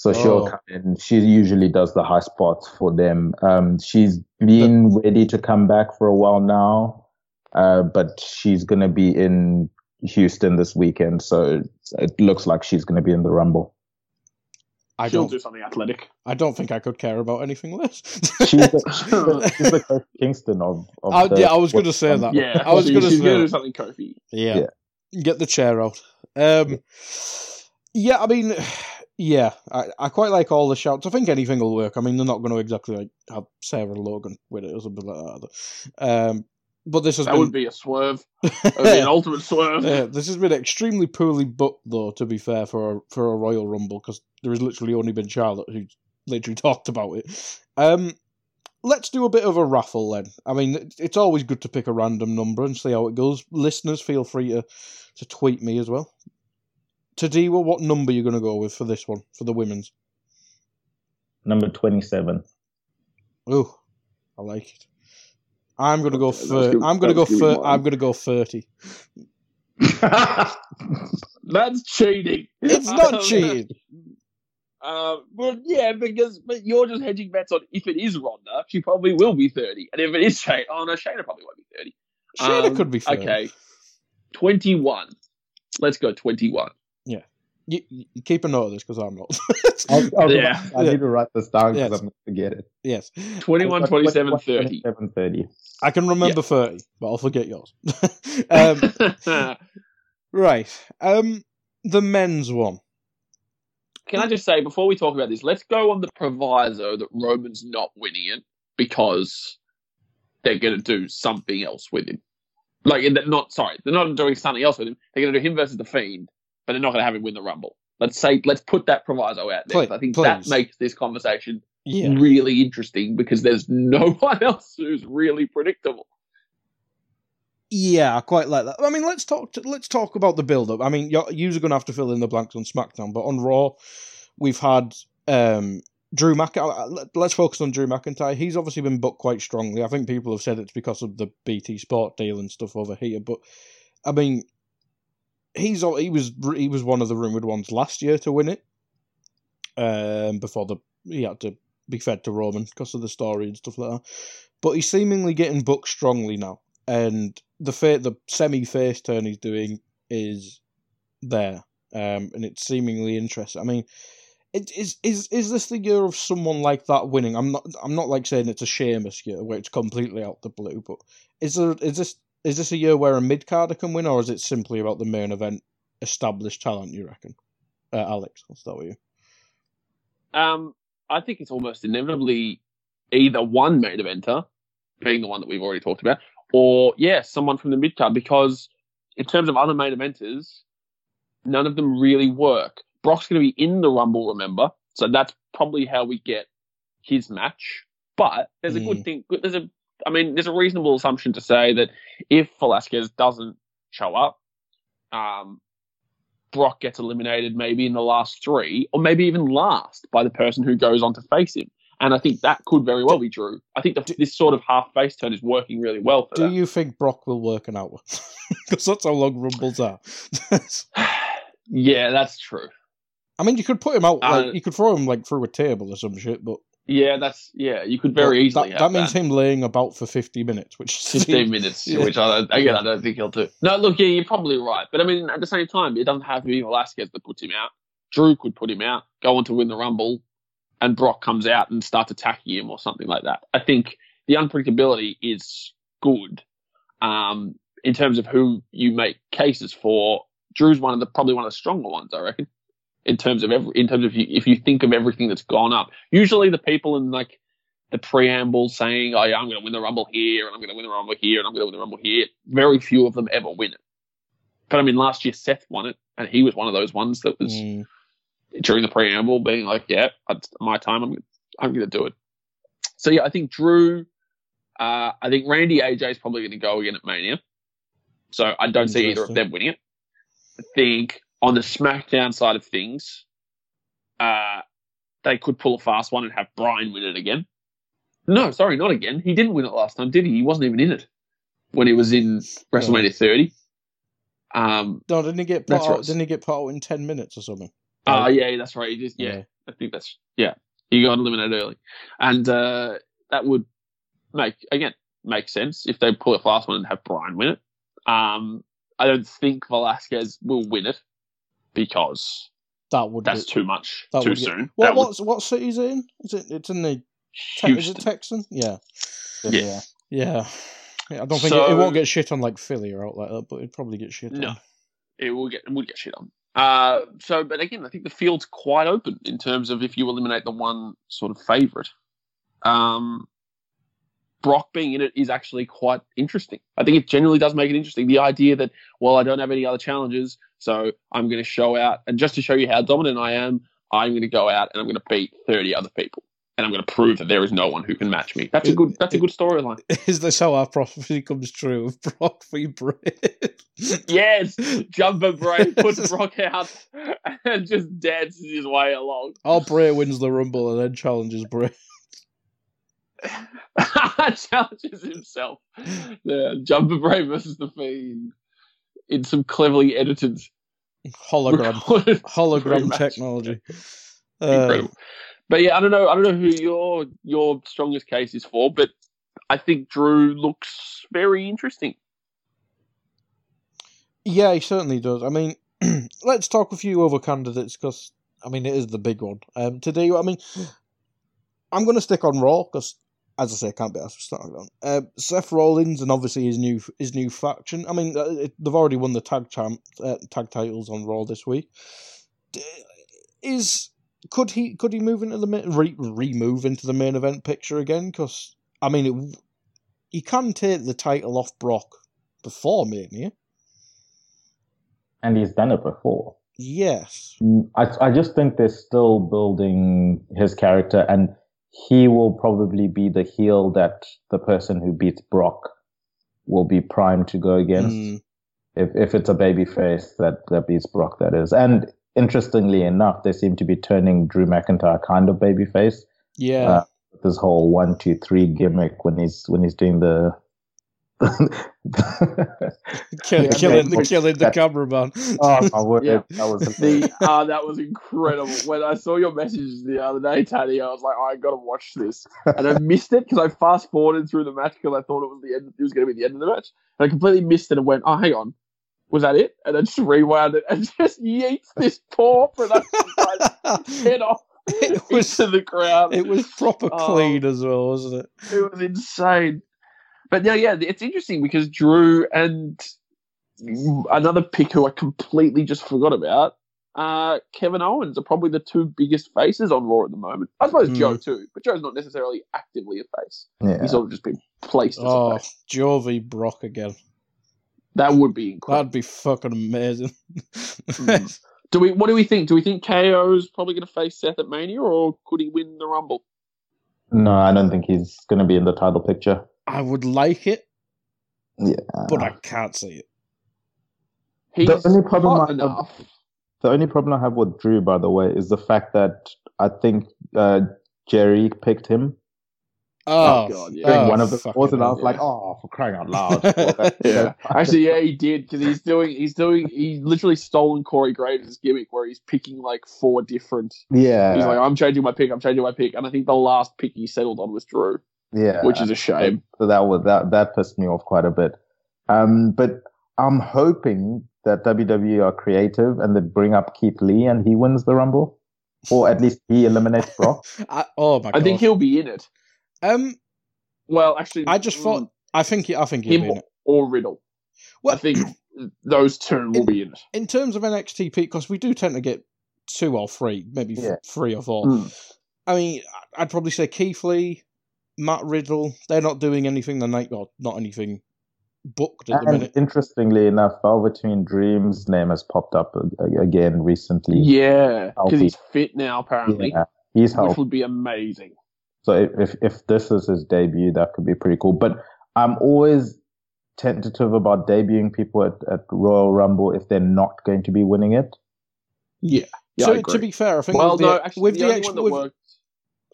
So she'll Oh. come in. She usually does the high spots for them. Um, she's been ready to come back for a while now, uh, but she's going to be in Houston this weekend. So it looks like she's going to be in the Rumble. I She'll don't, do something athletic. I don't think I could care about anything less. She's the, she's the, she's the Kofi Kingston of. of I- the- yeah, I was going to say that. Yeah, I was going to say gonna do something Kofi. Yeah. Get the chair out. Um, yeah, I mean, yeah, I, I quite like all the shouts. I think anything will work. I mean, they're not going to exactly like have Sarah Logan with it or something like that. either. Um, but this has That been would be a swerve. That would be an ultimate swerve. yeah, this has been extremely poorly booked, though. To be fair, for a, for a Royal Rumble, because there has literally only been Charlotte who literally talked about it. Um, let's do a bit of a raffle then. I mean, it's always good to pick a random number and see how it goes. Listeners, feel free to to tweet me as well. Tadiwa, what number you're going to go with for this one for the women's? number 27. Oh, I like it. I'm gonna go Okay, that was for. good- I'm gonna go was good for. one. I'm gonna go thirty. That's cheating. It's not Um, cheating. Uh, well, yeah, because but you're just hedging bets on if it is Ronda, she probably will be 30. And if it is Shane, oh no, Shayna probably won't be 30. Shayna Um, could be 30. Okay. 21. Let's go 21. You, you keep a note of this because I'm not. I'll, I'll Yeah. I need to write this down because Yes. I'm going to forget it. yes, 21, 27, 30. 27, 30. I can remember thirty, but I'll forget yours. um, right. Um, the men's one. Can I just say, before we talk about this, let's go on the proviso that Roman's not winning it because they're going to do something else with him. Like, they're not, sorry, they're not doing something else with him. They're going to do him versus The Fiend, but they're not going to have him win the Rumble. Let's say, let's put that proviso out there. Please, I think that makes this conversation Yeah. really interesting because there's no one else who's really predictable. Yeah, I quite like that. I mean, let's talk. To, let's talk about the build-up. I mean, you're, you're going to have to fill in the blanks on SmackDown, but on Raw, we've had um, Drew Mc. uh, Let's focus on Drew McIntyre. He's obviously been booked quite strongly. I think people have said it's because of the BT Sport deal and stuff over here, but I mean, he's he was he was one of the rumored ones last year to win it. Um, before the he had to be fed to Roman because of the story and stuff like that. But he's seemingly getting booked strongly now, and the fa- the semi face turn he's doing is there, um, and it's seemingly interesting. I mean, it, is is is this the year of someone like that winning? I'm not I'm not like saying it's a Sheamus year where it's completely out the blue, but is there is this is this a year where a mid carder can win, or is it simply about the main event established talent? You reckon, uh, Alex? I'll start with you. Um, I think it's almost inevitably either one main eventer, being the one that we've already talked about, or yeah, someone from the mid card. Because in terms of other main eventers, none of them really work. Brock's going to be in the Rumble, remember, so that's probably how we get his match. But there's a good Mm. thing. There's a, I mean, there's a reasonable assumption to say that if Velasquez doesn't show up, um, Brock gets eliminated maybe in the last three, or maybe even last by the person who goes on to face him. And I think that could very well be true. I think the, this sort of half face turn is working really well for Do that. you think Brock will work an hour? Because that's how long rumbles are. yeah, that's true. I mean, you could put him out, like Uh, you could throw him like through a table or some shit, but Yeah, that's yeah. You could very but easily That, that means that. him laying about for fifty minutes, which 15 minutes, Yeah. which I don't, again, I don't think he'll do. No, look, yeah, you're probably right. But I mean, at the same time, it doesn't have to be Velasquez that puts him out. Drew could put him out, go on to win the Rumble, and Brock comes out and starts attacking him or something like that. I think the unpredictability is good um, in terms of who you make cases for. Drew's one of the probably one of the stronger ones, I reckon. In terms of every, in terms of you, if you think of everything that's gone up, usually the people in like the preamble saying, "Oh yeah, I'm going to win the Rumble here, and I'm going to win the Rumble here, and I'm going to win the Rumble here." Very few of them ever win it. But I mean, last year Seth won it, and he was one of those ones that was Mm, during the preamble being like, "Yeah, my time. I'm I'm going to do it." So yeah, I think Drew. Uh, I think Randy AJ is probably going to go again at Mania. So I don't see either of them winning it. I think on the SmackDown side of things, uh, they could pull a fast one and have Bryan win it again. No, sorry, not again. He didn't win it last time, did he? He wasn't even in it when he was in WrestleMania 30. Um, no, didn't he get put out? right. Didn't he get put out in ten minutes or something? Ah, yeah, that's right. He just, yeah, Yeah. I think that's, yeah, he got eliminated early. And uh, that would make, again, make sense if they pull a fast one and have Bryan win it. Um, I don't think Velasquez will win it because That would that's be, too much too soon. What That would- what city is it in? Is it? It's in the Te- is it Texan? Yeah, Yeah. yeah. Yeah, I don't think it, it won't get shit on like Philly or out like that, but it'd probably get shit No. on. it will get it would get shit on. Uh, so, but again, I think the field's quite open in terms of if you eliminate the one sort of favourite. Um, Brock being in it is actually quite interesting. I think it generally does make it interesting. The idea that well, I don't have any other challenges, so I'm going to show out, and just to show you how dominant I am, I'm going to go out and I'm going to beat 30 other people, and I'm going to prove that there is no one who can match me. That's a good. That's a good storyline. Is this how our prophecy comes true of Brock v. Bray? Yes, Jumper Bray puts Brock out and just dances his way along. Oh, our Bray wins the Rumble and then challenges Bray. challenges himself. Yeah, Jumper Bray versus the Fiend in some cleverly edited hologram hologram technology. Uh, Incredible. But yeah, I don't know. I don't know who your your strongest case is for, but I think Drew looks very interesting. yeah, he certainly does. I mean, let's talk a few other candidates because I mean it is the big one. Um, today, I mean, I'm going to stick on Raw because, as I say, I can't be asked for SmackDown. Uh, Seth Rollins and obviously his new his new faction. I mean, uh, they've already won the tag champ uh, tag titles on Raw this week. Is could he could he move into the main, re re move into the main event picture again? Because I mean, it, he can take the title off Brock before Mania. And he's done it before. Yes. I, I just think they're still building his character, and he will probably be the heel that the person who beats Brock will be primed to go against. Mm, If if it's a baby face that, that beats Brock, that is. And interestingly enough, they seem to be turning Drew McIntyre kind of baby face. yeah. Uh, This whole one, two, three gimmick when he's when he's doing the Kill, Yeah, killing, yeah. killing the cameraman. oh my word, Yeah. that was The uh, that was incredible. When I saw your message the other day, Taddy, I was like, I got to watch this, and I missed it because I fast forwarded through the match because I thought it was the end. It was going to be the end of the match, and I completely missed it and went, "Oh, hang on, was that it?" And then just rewound it and just yeets this poor production guy's head off It was into the crowd. it was proper Oh. clean as well, wasn't it? It was insane. But yeah, yeah, it's interesting because Drew and another pick who I completely just forgot about, uh, Kevin Owens are probably the two biggest faces on Raw at the moment. I suppose Hmm. Joe too, but Joe's not necessarily actively a face. yeah. He's sort of just been placed as Oh, a face. Joe v Brock again. That would be incredible. That'd be fucking amazing. Mm. Do we? What do we think? Do we think KO's probably going to face Seth at Mania, or could he win the Rumble? No, I don't think he's going to be in the title picture. I would like it, Yeah. but I can't see it. He's The only problem hot I have- The only problem I have with Drew, by the way, is the fact that I think uh, Jerry picked him Oh, God, yeah. during oh, one of the fucking and I hell. was like, "Oh, for crying out loud!" Yeah, actually, yeah, he did because he's doing, he's doing, he's literally stolen Corey Graves' gimmick where he's picking like four different. yeah, He's like, I'm changing my pick, I'm changing my pick, and I think the last pick he settled on was Drew, yeah, which is a shame. So that was that that pissed me off quite a bit. Um, but I'm hoping that WWE are creative and they bring up Keith Lee and he wins the Rumble, or at least he eliminates Brock. I, oh my god! I think he'll be in it. Um, Well, actually, I just thought. mm, I think. he- I think he'll him be in it. or Riddle. Well, I think those two will be in it. in terms of NXT because we do tend to get two or three, maybe f- three or four. Mm. I mean, I'd probably say Keith Lee, Matt Riddle. They're not doing anything the night, or not anything booked at the And minute. interestingly enough, Velveteen Dream's name has popped up again recently. Yeah, because he's fit now apparently, Yeah, he's which healthy. would be amazing. So if, if if this is his debut, that could be pretty cool. But I'm always tentative about debuting people at, at Royal Rumble if they're not going to be winning it. Yeah, yeah. I so, agree. to be fair, I think well, with no, the, actually, with the, the, only ex- one that with, worked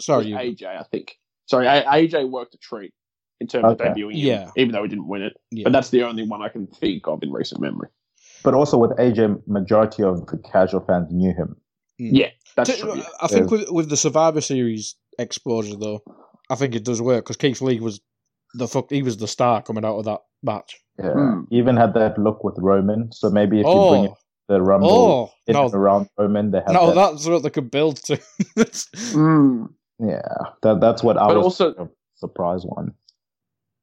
sorry, was AJ, I think. Sorry, AJ worked a treat in terms Okay. of debuting him, Yeah. even though he didn't win it. yeah. But that's the only one I can think of in recent memory. But also with AJ, majority of the casual fans knew him. Yeah, that's To- true. I think with with the Survivor Series exposure though, I think it does work because Keith Lee was the fuck. He was the star coming out of that match. Yeah. Hmm. He Even had that look with Roman. So maybe if you bring in Oh, the Rumble oh in no, around Roman, they have no, that. that's what they could build to. Mm. Yeah, that that's what I But was also- a surprise one.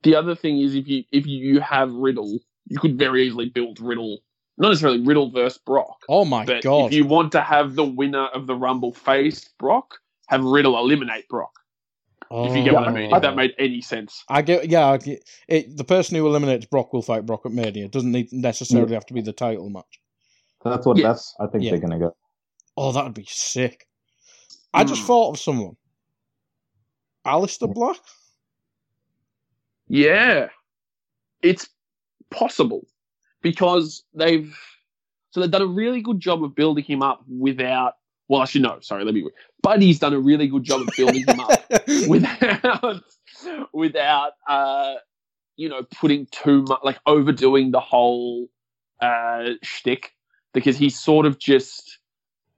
The other thing is, if you if you have Riddle, you could very easily build Riddle. Not necessarily Riddle versus Brock, oh my but god! if you want to have the winner of the Rumble face Brock, have Riddle eliminate Brock. If you get what I mean, Oh. if that made any sense. I get, yeah. I get, it, the person who eliminates Brock will fight Brock at Mania. It doesn't need necessarily have to be the title match. That's what Yes. that's I think Yeah. they're gonna go. Oh, that'd be sick. I just Hmm. thought of someone. Aleister Black. Yeah, it's possible because they've so they've done a really good job of building him up without well, actually, no, sorry, let me. Buddy's done a really good job of building him up without, without, uh, you know, putting too much, like overdoing the whole uh, shtick, because he's sort of just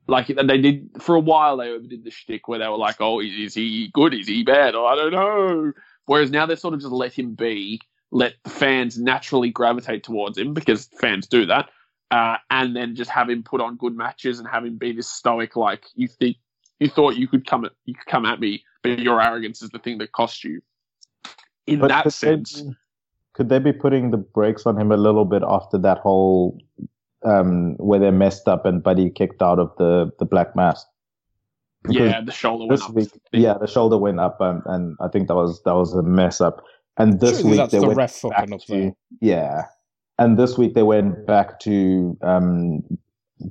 like they did for a while. They overdid the shtick where they were like, "Oh, is he good? Is he bad? Oh, I don't know." Whereas now they sort of just let him be, let the fans naturally gravitate towards him because fans do that, uh, and then just have him put on good matches and have him be this stoic, like you think you thought you could come at you could come at me, but your arrogance is the thing that cost you. In But that they sense, be- could they be putting the brakes on him a little bit after that whole um, where they messed up and Buddy kicked out of the the black mass? Because yeah, the shoulder went this up. yeah, the shoulder went up, um, and I think that was that was a mess up. And this Surely week that's they the went ref back up to yeah, and this week they went back to um,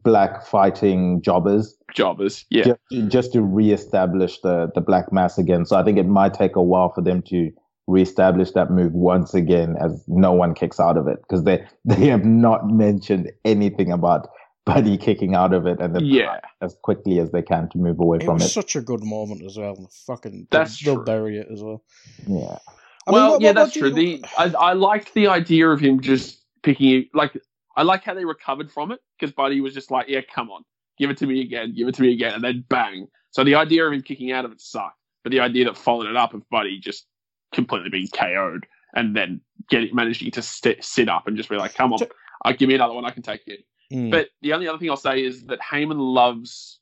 black fighting jobbers Jobbers, yeah. just, to- just to reestablish the the black mass again. So I think it might take a while for them to reestablish that move once again, as no one kicks out of it because they they have not mentioned anything about Buddy kicking out of it, and they're Yeah. as quickly as they can to move away It from was it. such a good moment as well. Fucking, That's they'll true. bury it as well. Yeah. I mean, well, what- yeah, what- what that's do true. you- The I, I liked the idea of him just picking like I like how they recovered from it because Buddy was just like, yeah, come on, give it to me again, give it to me again, and then bang. So the idea of him kicking out of it sucked, but the idea that followed it up of Buddy just completely being KO'd and then getting managing to st- sit up and just be like, come on, uh, give me another one, I can take it. Mm. But the only other thing I'll say is that Heyman loves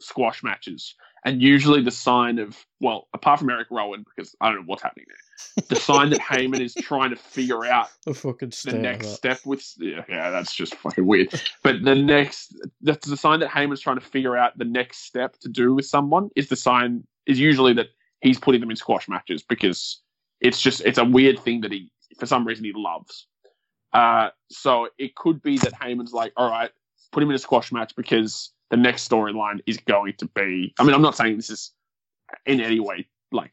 squash matches. And usually the sign of, well, apart from Eric Rowan, because I don't know what's happening there, the sign that Heyman is trying to figure out the fucking the next that. step with, yeah, yeah, that's just fucking weird. But the next, that's the sign that Heyman's trying to figure out the next step to do with someone is the sign, is usually that he's putting them in squash matches because it's just, it's a weird thing that he, for some reason, he loves. Uh, so it could be that Heyman's like, all right, put him in a squash match because the next storyline is going to be. I mean, I'm not saying this is in any way like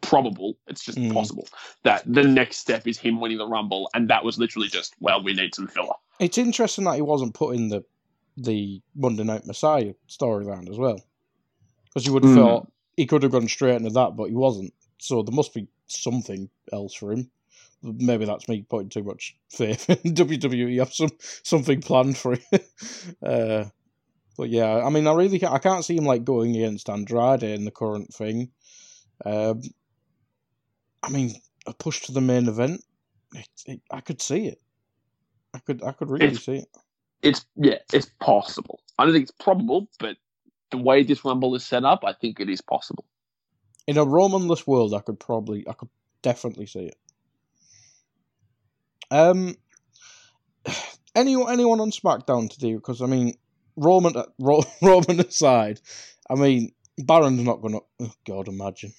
probable. It's just Mm. possible that the next step is him winning the Rumble, and that was literally just, well, we need some filler. It's interesting that he wasn't put in the the Monday Night Messiah storyline as well, because you would have Mm. thought he could have gone straight into that, but he wasn't. So there must be something else for him. Maybe that's me putting too much faith in WWE. Have some something planned for him. uh, but yeah, I mean, I really can't, I can't see him like going against Andrade in the current thing. Um, I mean, a push to the main event. It, it, I could see it. I could I could really It's- see it. It's yeah, it's possible. I don't think it's probable, but the way this Rumble is set up, I think it is possible. In a Romanless world, I could probably, I could definitely see it. Um, anyone, anyone on SmackDown to do? Because I mean, Roman, Ro- Roman aside, I mean, Baron's not gonna. Oh God, imagine.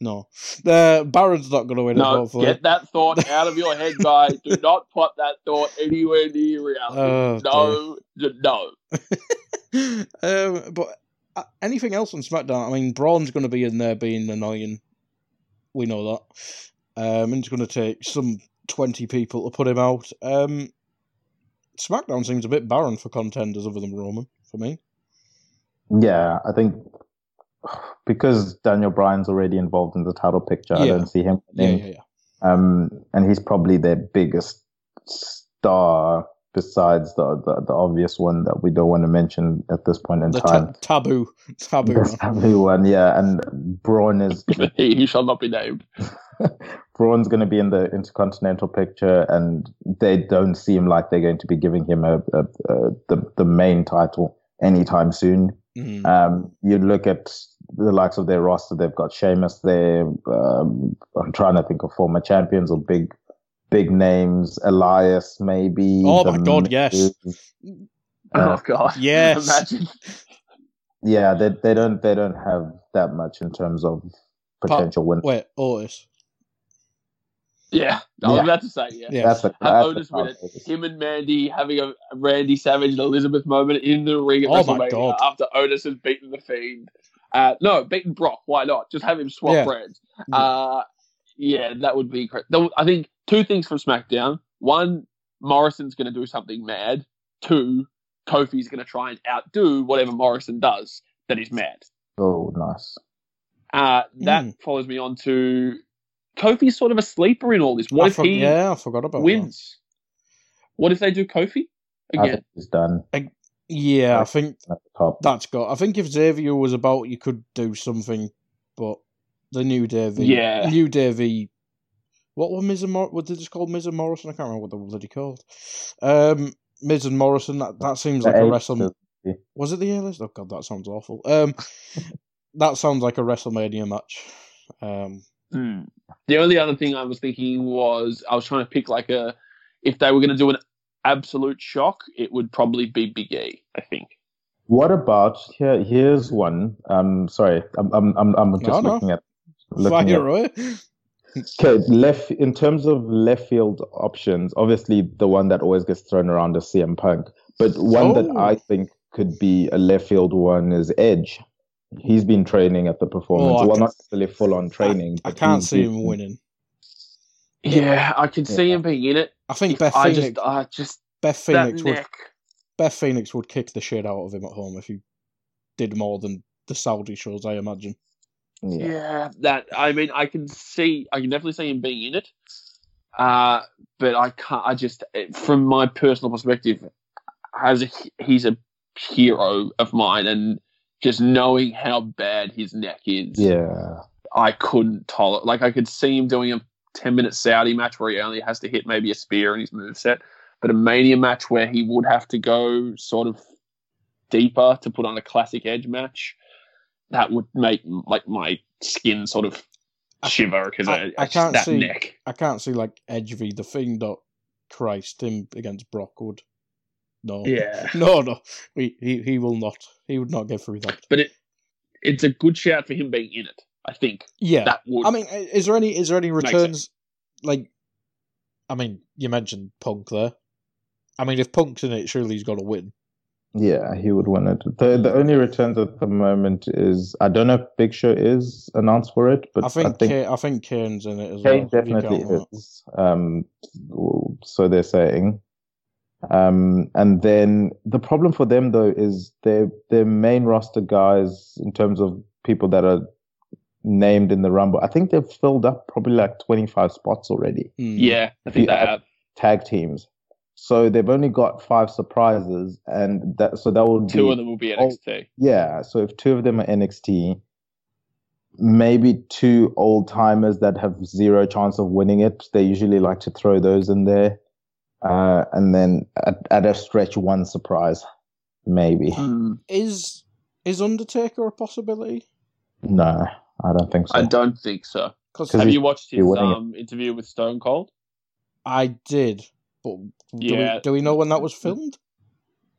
No, uh, Baron's not gonna win it. No, Hopefully, get that thought out of your head, guy. Do not put that thought anywhere near Oh, reality. no, no. um, but uh, anything else on SmackDown? I mean, Braun's going to be in there being annoying. We know that. Um, and it's going to take some 20 people to put him out. Um, SmackDown seems a bit barren for contenders other than Roman, for me. Yeah, I think because Daniel Bryan's already involved in the title picture, I don't see him. Yeah, yeah, yeah. Um, and he's probably their biggest star besides the, the the obvious one that we don't want to mention at this point in The time. ta- taboo. Taboo. The taboo one, yeah. And Braun is he, he shall not be named. Braun's going to be in the intercontinental picture, and they don't seem like they're going to be giving him a, a, a the the main title anytime soon. Mhm. Um, you look at the likes of their roster; they've got Sheamus there. Um, I'm trying to think of former champions or big, big names. Elias, maybe. Oh my God, yes. Miz. oh Uh, god. Yes. Imagine. yeah, they they don't they don't have that much in terms of potential win. Wait, Otis. Yeah. I was Yeah. about to say yeah. Yeah. That's a Have that's Otis a win it. case. Him and Mandy having a a Randy Savage and Elizabeth moment in the ring at Oh my WrestleMania God. after Otis has beaten the Fiend. Uh, no, beaten Brock. Why not? Just have him swap Yeah. brands. Uh, yeah, that would be great. I think two things from SmackDown. One, Morrison's going to do something mad. Two, Kofi's going to try and outdo whatever Morrison does, that is mad. Oh, nice. Uh, that Mm. follows me on to Kofi's sort of a sleeper in all this. What I if for- he yeah, I forgot about that. wins? What if they do Kofi I again? think he's done Yeah, I think at the that's got. I think if Xavier was about, you could do something, but the new Davy, Yeah. new Davy. What were Miz and Mor- what did it called Miz and Morrison? I can't remember what they were bloody called. Um, Miz and Morrison. That that seems The like a A-list, wrestle. yeah. Was it the A list? Oh god, that sounds awful. Um, that sounds like a WrestleMania match. Um, Hmm. The only other thing I was thinking was I was trying to pick like a if they were going to do an absolute shock, it would probably be Big E. I think. What about here? Here's one. Um, sorry, I'm I'm I'm, I'm just No, no. looking at looking at fire away. Okay, left in terms of left field options, obviously the one that always gets thrown around is CM Punk, but one that Oh. I think could be a left field one is Edge. He's been training at the performance, Oh, I well, not necessarily full on training. I but can't he's see been- him winning. Yeah, I could see him being in it. I think Beth I Phoenix. just, I just Beth Phoenix would. neck. Beth Phoenix would kick the shit out of him at home if he did more than the Saudi shows. I imagine. Yeah. Yeah, that I mean, I can see, I can definitely see him being in it. Uh, but I can't. I just, from my personal perspective, as a, he's a hero of mine, and just knowing how bad his neck is, Yeah. I couldn't tolerate. Like I could see him doing a ten minute Saudi match where he only has to hit maybe a spear in his moveset, but a Mania match where he would have to go sort of deeper to put on a classic Edge match, that would make like my skin sort of shiver because I- I, I can't that see- neck. I can't see like Edge v the Fiend or Christ him against Brock would. No. Yeah, No, no. He, he he will not. He would not get through that. but it it's a good shout for him being in it. I think Yeah. that would. I mean, is there any is there any returns? Like, I mean, you mentioned Punk there. I mean, if Punk's in it, surely he's got to win. Yeah, he would win it. The the only returns at the moment is I don't know if Big Show is announced for it, but I think Ka- I think Kane's in it as Kane well. if you definitely count that. is. Um, so they're saying. Um, and then the problem for them though is their their main roster guys in terms of people that are named in the Rumble. I think they've filled up probably like twenty five spots already. Hmm. yeah, I think Yeah. they have. Tag teams. So they've only got five surprises, and that so that would Two be of them will be Oh, NXT. yeah, so if two of them are NXT, maybe two old timers that have zero chance of winning it, they usually like to throw those in there. Uh, and then at, at a stretch, one surprise, maybe. Mm. Is is Undertaker a possibility? No, I don't think so. I don't think so. Because 'Cause Have he's you watched his be winning it. um, interview with Stone Cold? I did, but do, Yeah. we, do we know when that was filmed?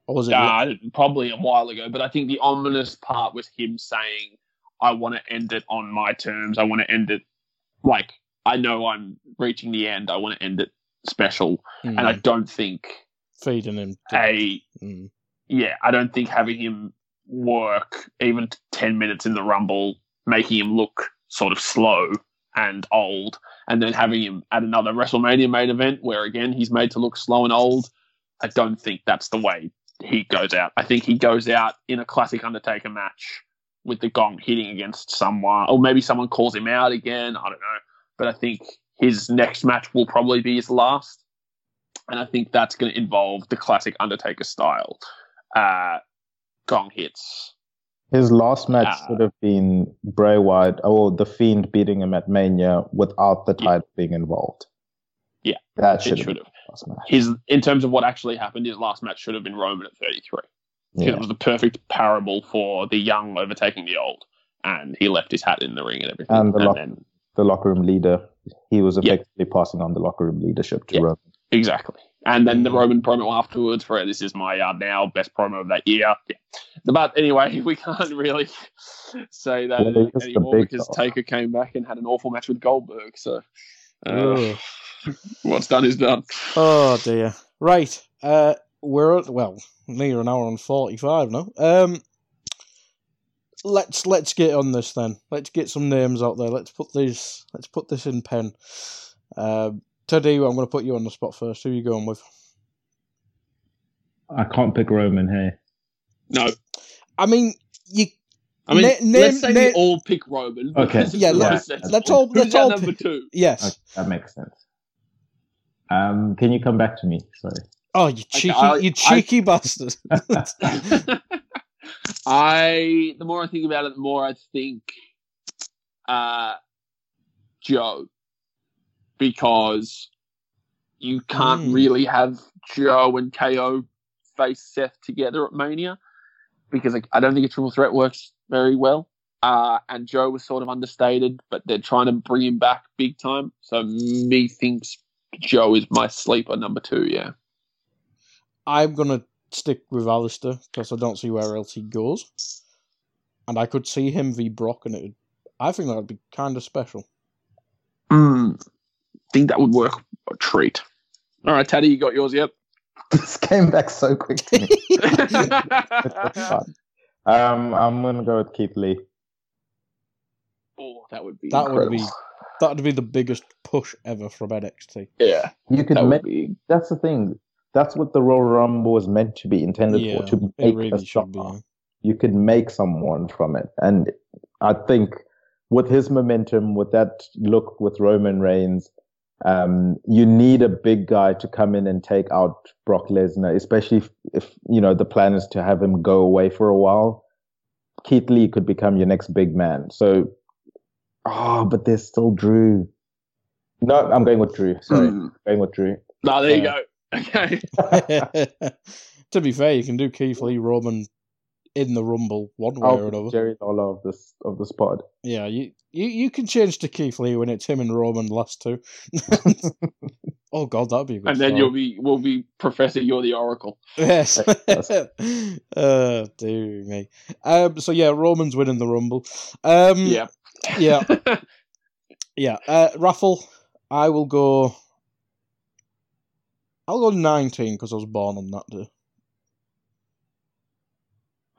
Or was it? Probably a while ago, but I think the ominous part was him saying, "I want to end it on my terms. I want to end it like I know I'm reaching the end. I want to end it special." Hmm, And I don't think feeding him. a Hmm. yeah, I don't think having him work even 10 minutes in the Rumble, making him look sort of slow and old, and then having him at another WrestleMania main event where again he's made to look slow and old, I don't think that's the way he goes out. I think he goes out in a classic Undertaker match with the gong hitting against someone, or maybe someone calls him out again. I don't know. But I think his next match will probably be his last. And I think that's going to involve the classic Undertaker style uh, gong hits. His last match Ah. should have been Bray Wyatt, or The Fiend beating him at Mania without the Yeah. title being involved. Yeah, That should have should been have. the last match. His in terms of what actually happened, his last match should have been Roman at 33. Yeah. It was the perfect parable for the young overtaking the old, and he left his hat in the ring and everything. And the lock- then The locker room leader, he was Yeah. effectively passing on the locker room leadership to Yeah. Roman. Exactly. And then the. Roman promo afterwards for this is my yard now, best promo of that year. Yeah. But anyway, we can't really say that Well, it's the anymore because dog. Taker came back and had an awful match with Goldberg. So uh, what's done is done. Oh dear. Right. Uh, we're at well near an hour and forty five now. Um, let's let's get on this then. Let's get some names out there. Let's put this. Let's put this in pen. Um, Teddy, I'm going to put you on the spot first. Who are you going with? I can't pick Roman here. No, I mean, you. I mean, Na- name- let's say name- we all pick Roman. Okay. because Yeah, let's- most let's all- Who's let's our all number pick- two. Yes. Okay, that makes sense. Um, can you come back to me? Sorry. Oh, you cheeky, I- you I- cheeky bastard. I the more I think about it, the more I think uh Joe. Because you can't Mm. really have Joe and KO face Seth together at Mania. Because like, I don't think a triple threat works very well. Uh, and Joe was sort of understated, but they're trying to bring him back big time. So me thinks Joe is my sleeper number two, yeah. I'm gonna stick with Aleister because I don't see where else he goes, and I could see him v Brock, and it. Would, I think that would be kind of special. Mm, think that would work a treat. All right, Taddy, you got yours yet? this came back so quick to me. um, I'm gonna go with Keith Lee. oh, that would be That would be that would be the biggest push ever from NXT. yeah. You could That would make. be That's the thing. That's what the Royal Rumble was meant to be intended Yeah, for. To it make a really should be. star. You could make someone from it, and I think with his momentum, with that look with Roman Reigns, um, you need a big guy to come in and take out Brock Lesnar, especially if, if you know the plan is to have him go away for a while. Keith Lee could become your next big man. So, oh, but there's still Drew. No, I'm going with Drew. Sorry, Mm. going with Drew. No, there you go. Okay. to be fair, you can do Keith Lee Roman in the Rumble one way or Oh, another. Jerry Lawler of this of this pod. Yeah, you, you you can change to Keith Lee when it's him and Roman last two. oh god, that'd be a good. and then story. you'll be we'll be Professor, you're the Oracle. Yes. Yes. uh, dear me. Um, so yeah, Roman's winning the Rumble. Um, Yeah. yeah, yeah. Uh, raffle. I will go. I'll go nineteen because I was born on that day.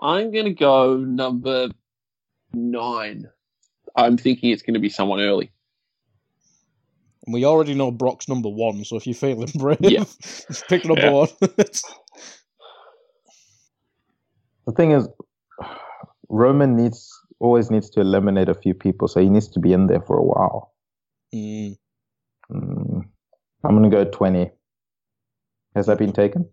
I'm gonna go number nine. I'm thinking it's gonna be someone early. And we already know Brock's number one, so if you're feeling brave, Yeah. just pick number Yeah. one. The thing is, Roman needs always needs to eliminate a few people, so he needs to be in there for a while. Mm. Mm, I'm gonna go twenty. Has that been taken?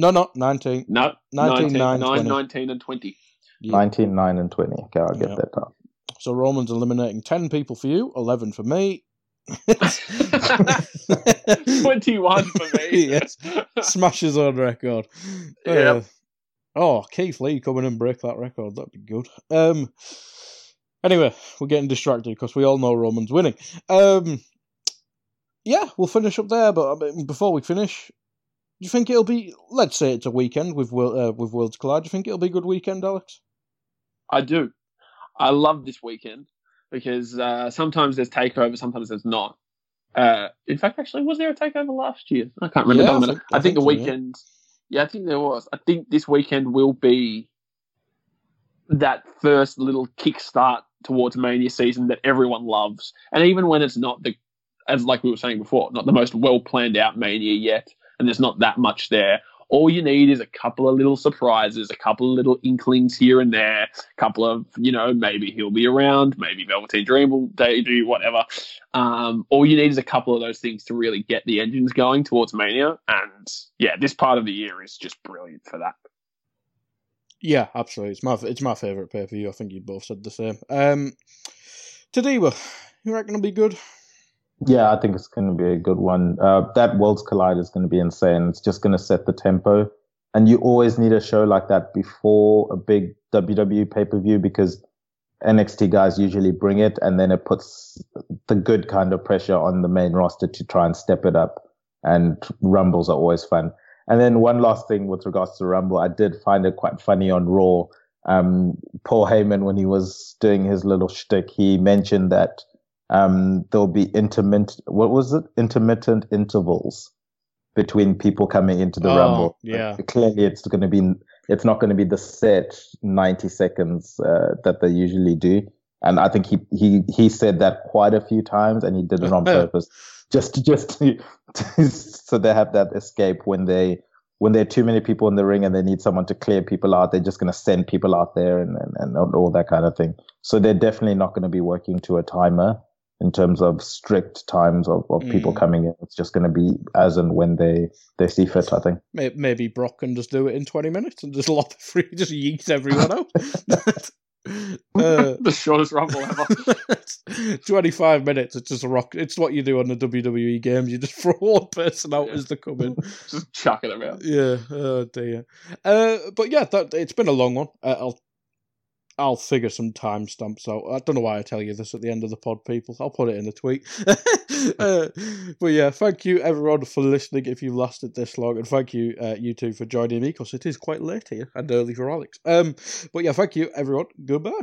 No, no, nineteen. No, 19, 19, 9, 9, 20. 19 and 20. Yeah. Nineteen, nine, and twenty. Okay, I'll get Yeah. that down. So Roman's eliminating ten people for you, eleven for me. 21 for me. Yes. Smash his own record. Yep. Uh, oh, Keith Lee coming and break that record. That'd be good. Um. Anyway, we're getting distracted because we all know Roman's winning. Um. Yeah, we'll finish up there. But I mean, before we finish, do you think it'll be? Let's say it's a weekend with uh, with Worlds Collide. Do you think it'll be a good weekend, Alex? I do. I love this weekend because uh, sometimes there's takeover, sometimes there's not. Uh, in fact, actually, was there a takeover last year? I can't remember. Yeah, I think- I, I think, the so, yeah. weekend. Yeah. I think there was. I think this weekend will be that first little kickstart towards Mania season that everyone loves, and even when it's not the, as like we were saying before, not the most well planned out Mania yet, and there's not that much there. All you need is a couple of little surprises, a couple of little inklings here and there, a couple of, you know, maybe he'll be around, maybe Velveteen Dream will debut, whatever. Um, all you need is a couple of those things to really get the engines going towards Mania. And yeah, this part of the year is just brilliant for that. Yeah, absolutely. It's my it's my favorite pay per view. I think you both said the same. Um, Tadiwa, you reckon it'll be good? Yeah, I think it's going to be a good one. Uh, that Worlds Collide is going to be insane. It's just going to set the tempo. And you always need a show like that before a big WWE pay per view because NXT guys usually bring it and then it puts the good kind of pressure on the main roster to try and step it up. And Rumbles are always fun. And then one last thing with regards to Rumble, I did find it quite funny on Raw. Um, Paul Heyman, when he was doing his little shtick, he mentioned that um, there'll be intermittent, what was it? Intermittent intervals between people coming into the Oh, Rumble. yeah. Clearly, it's going to be, it's not going to be the set 90 seconds uh, that they usually do. And I think he, he, he said that quite a few times and he did it on purpose. Just, to- just to, to, so they have that escape when they when there are too many people in the ring and they need someone to clear people out, they're just going to send people out there and, and, and all that kind of thing. So they're definitely not going to be working to a timer in terms of strict times of, of mm. people coming in. It's just going to be as and when they, they see fit, I think. Maybe Brock can just do it in 20 minutes and just lot the free, just yeet everyone out. Uh, the shortest rumble ever. 25 minutes. It's just a rock. It's what you do on the WWE games. You just throw one person out yeah. as they come in. just chucking them out. Yeah. Oh, dear. Uh, but yeah, that, it's been a long one. Uh, I'll I'll figure some timestamps out. I don't know why I tell you this at the end of the pod, people. I'll put it in a tweet. uh, but yeah, thank you everyone for listening if you've lasted this long, and thank you uh, you two for joining me because it is quite late here and early for Alex. Um, but yeah, thank you everyone. Goodbye.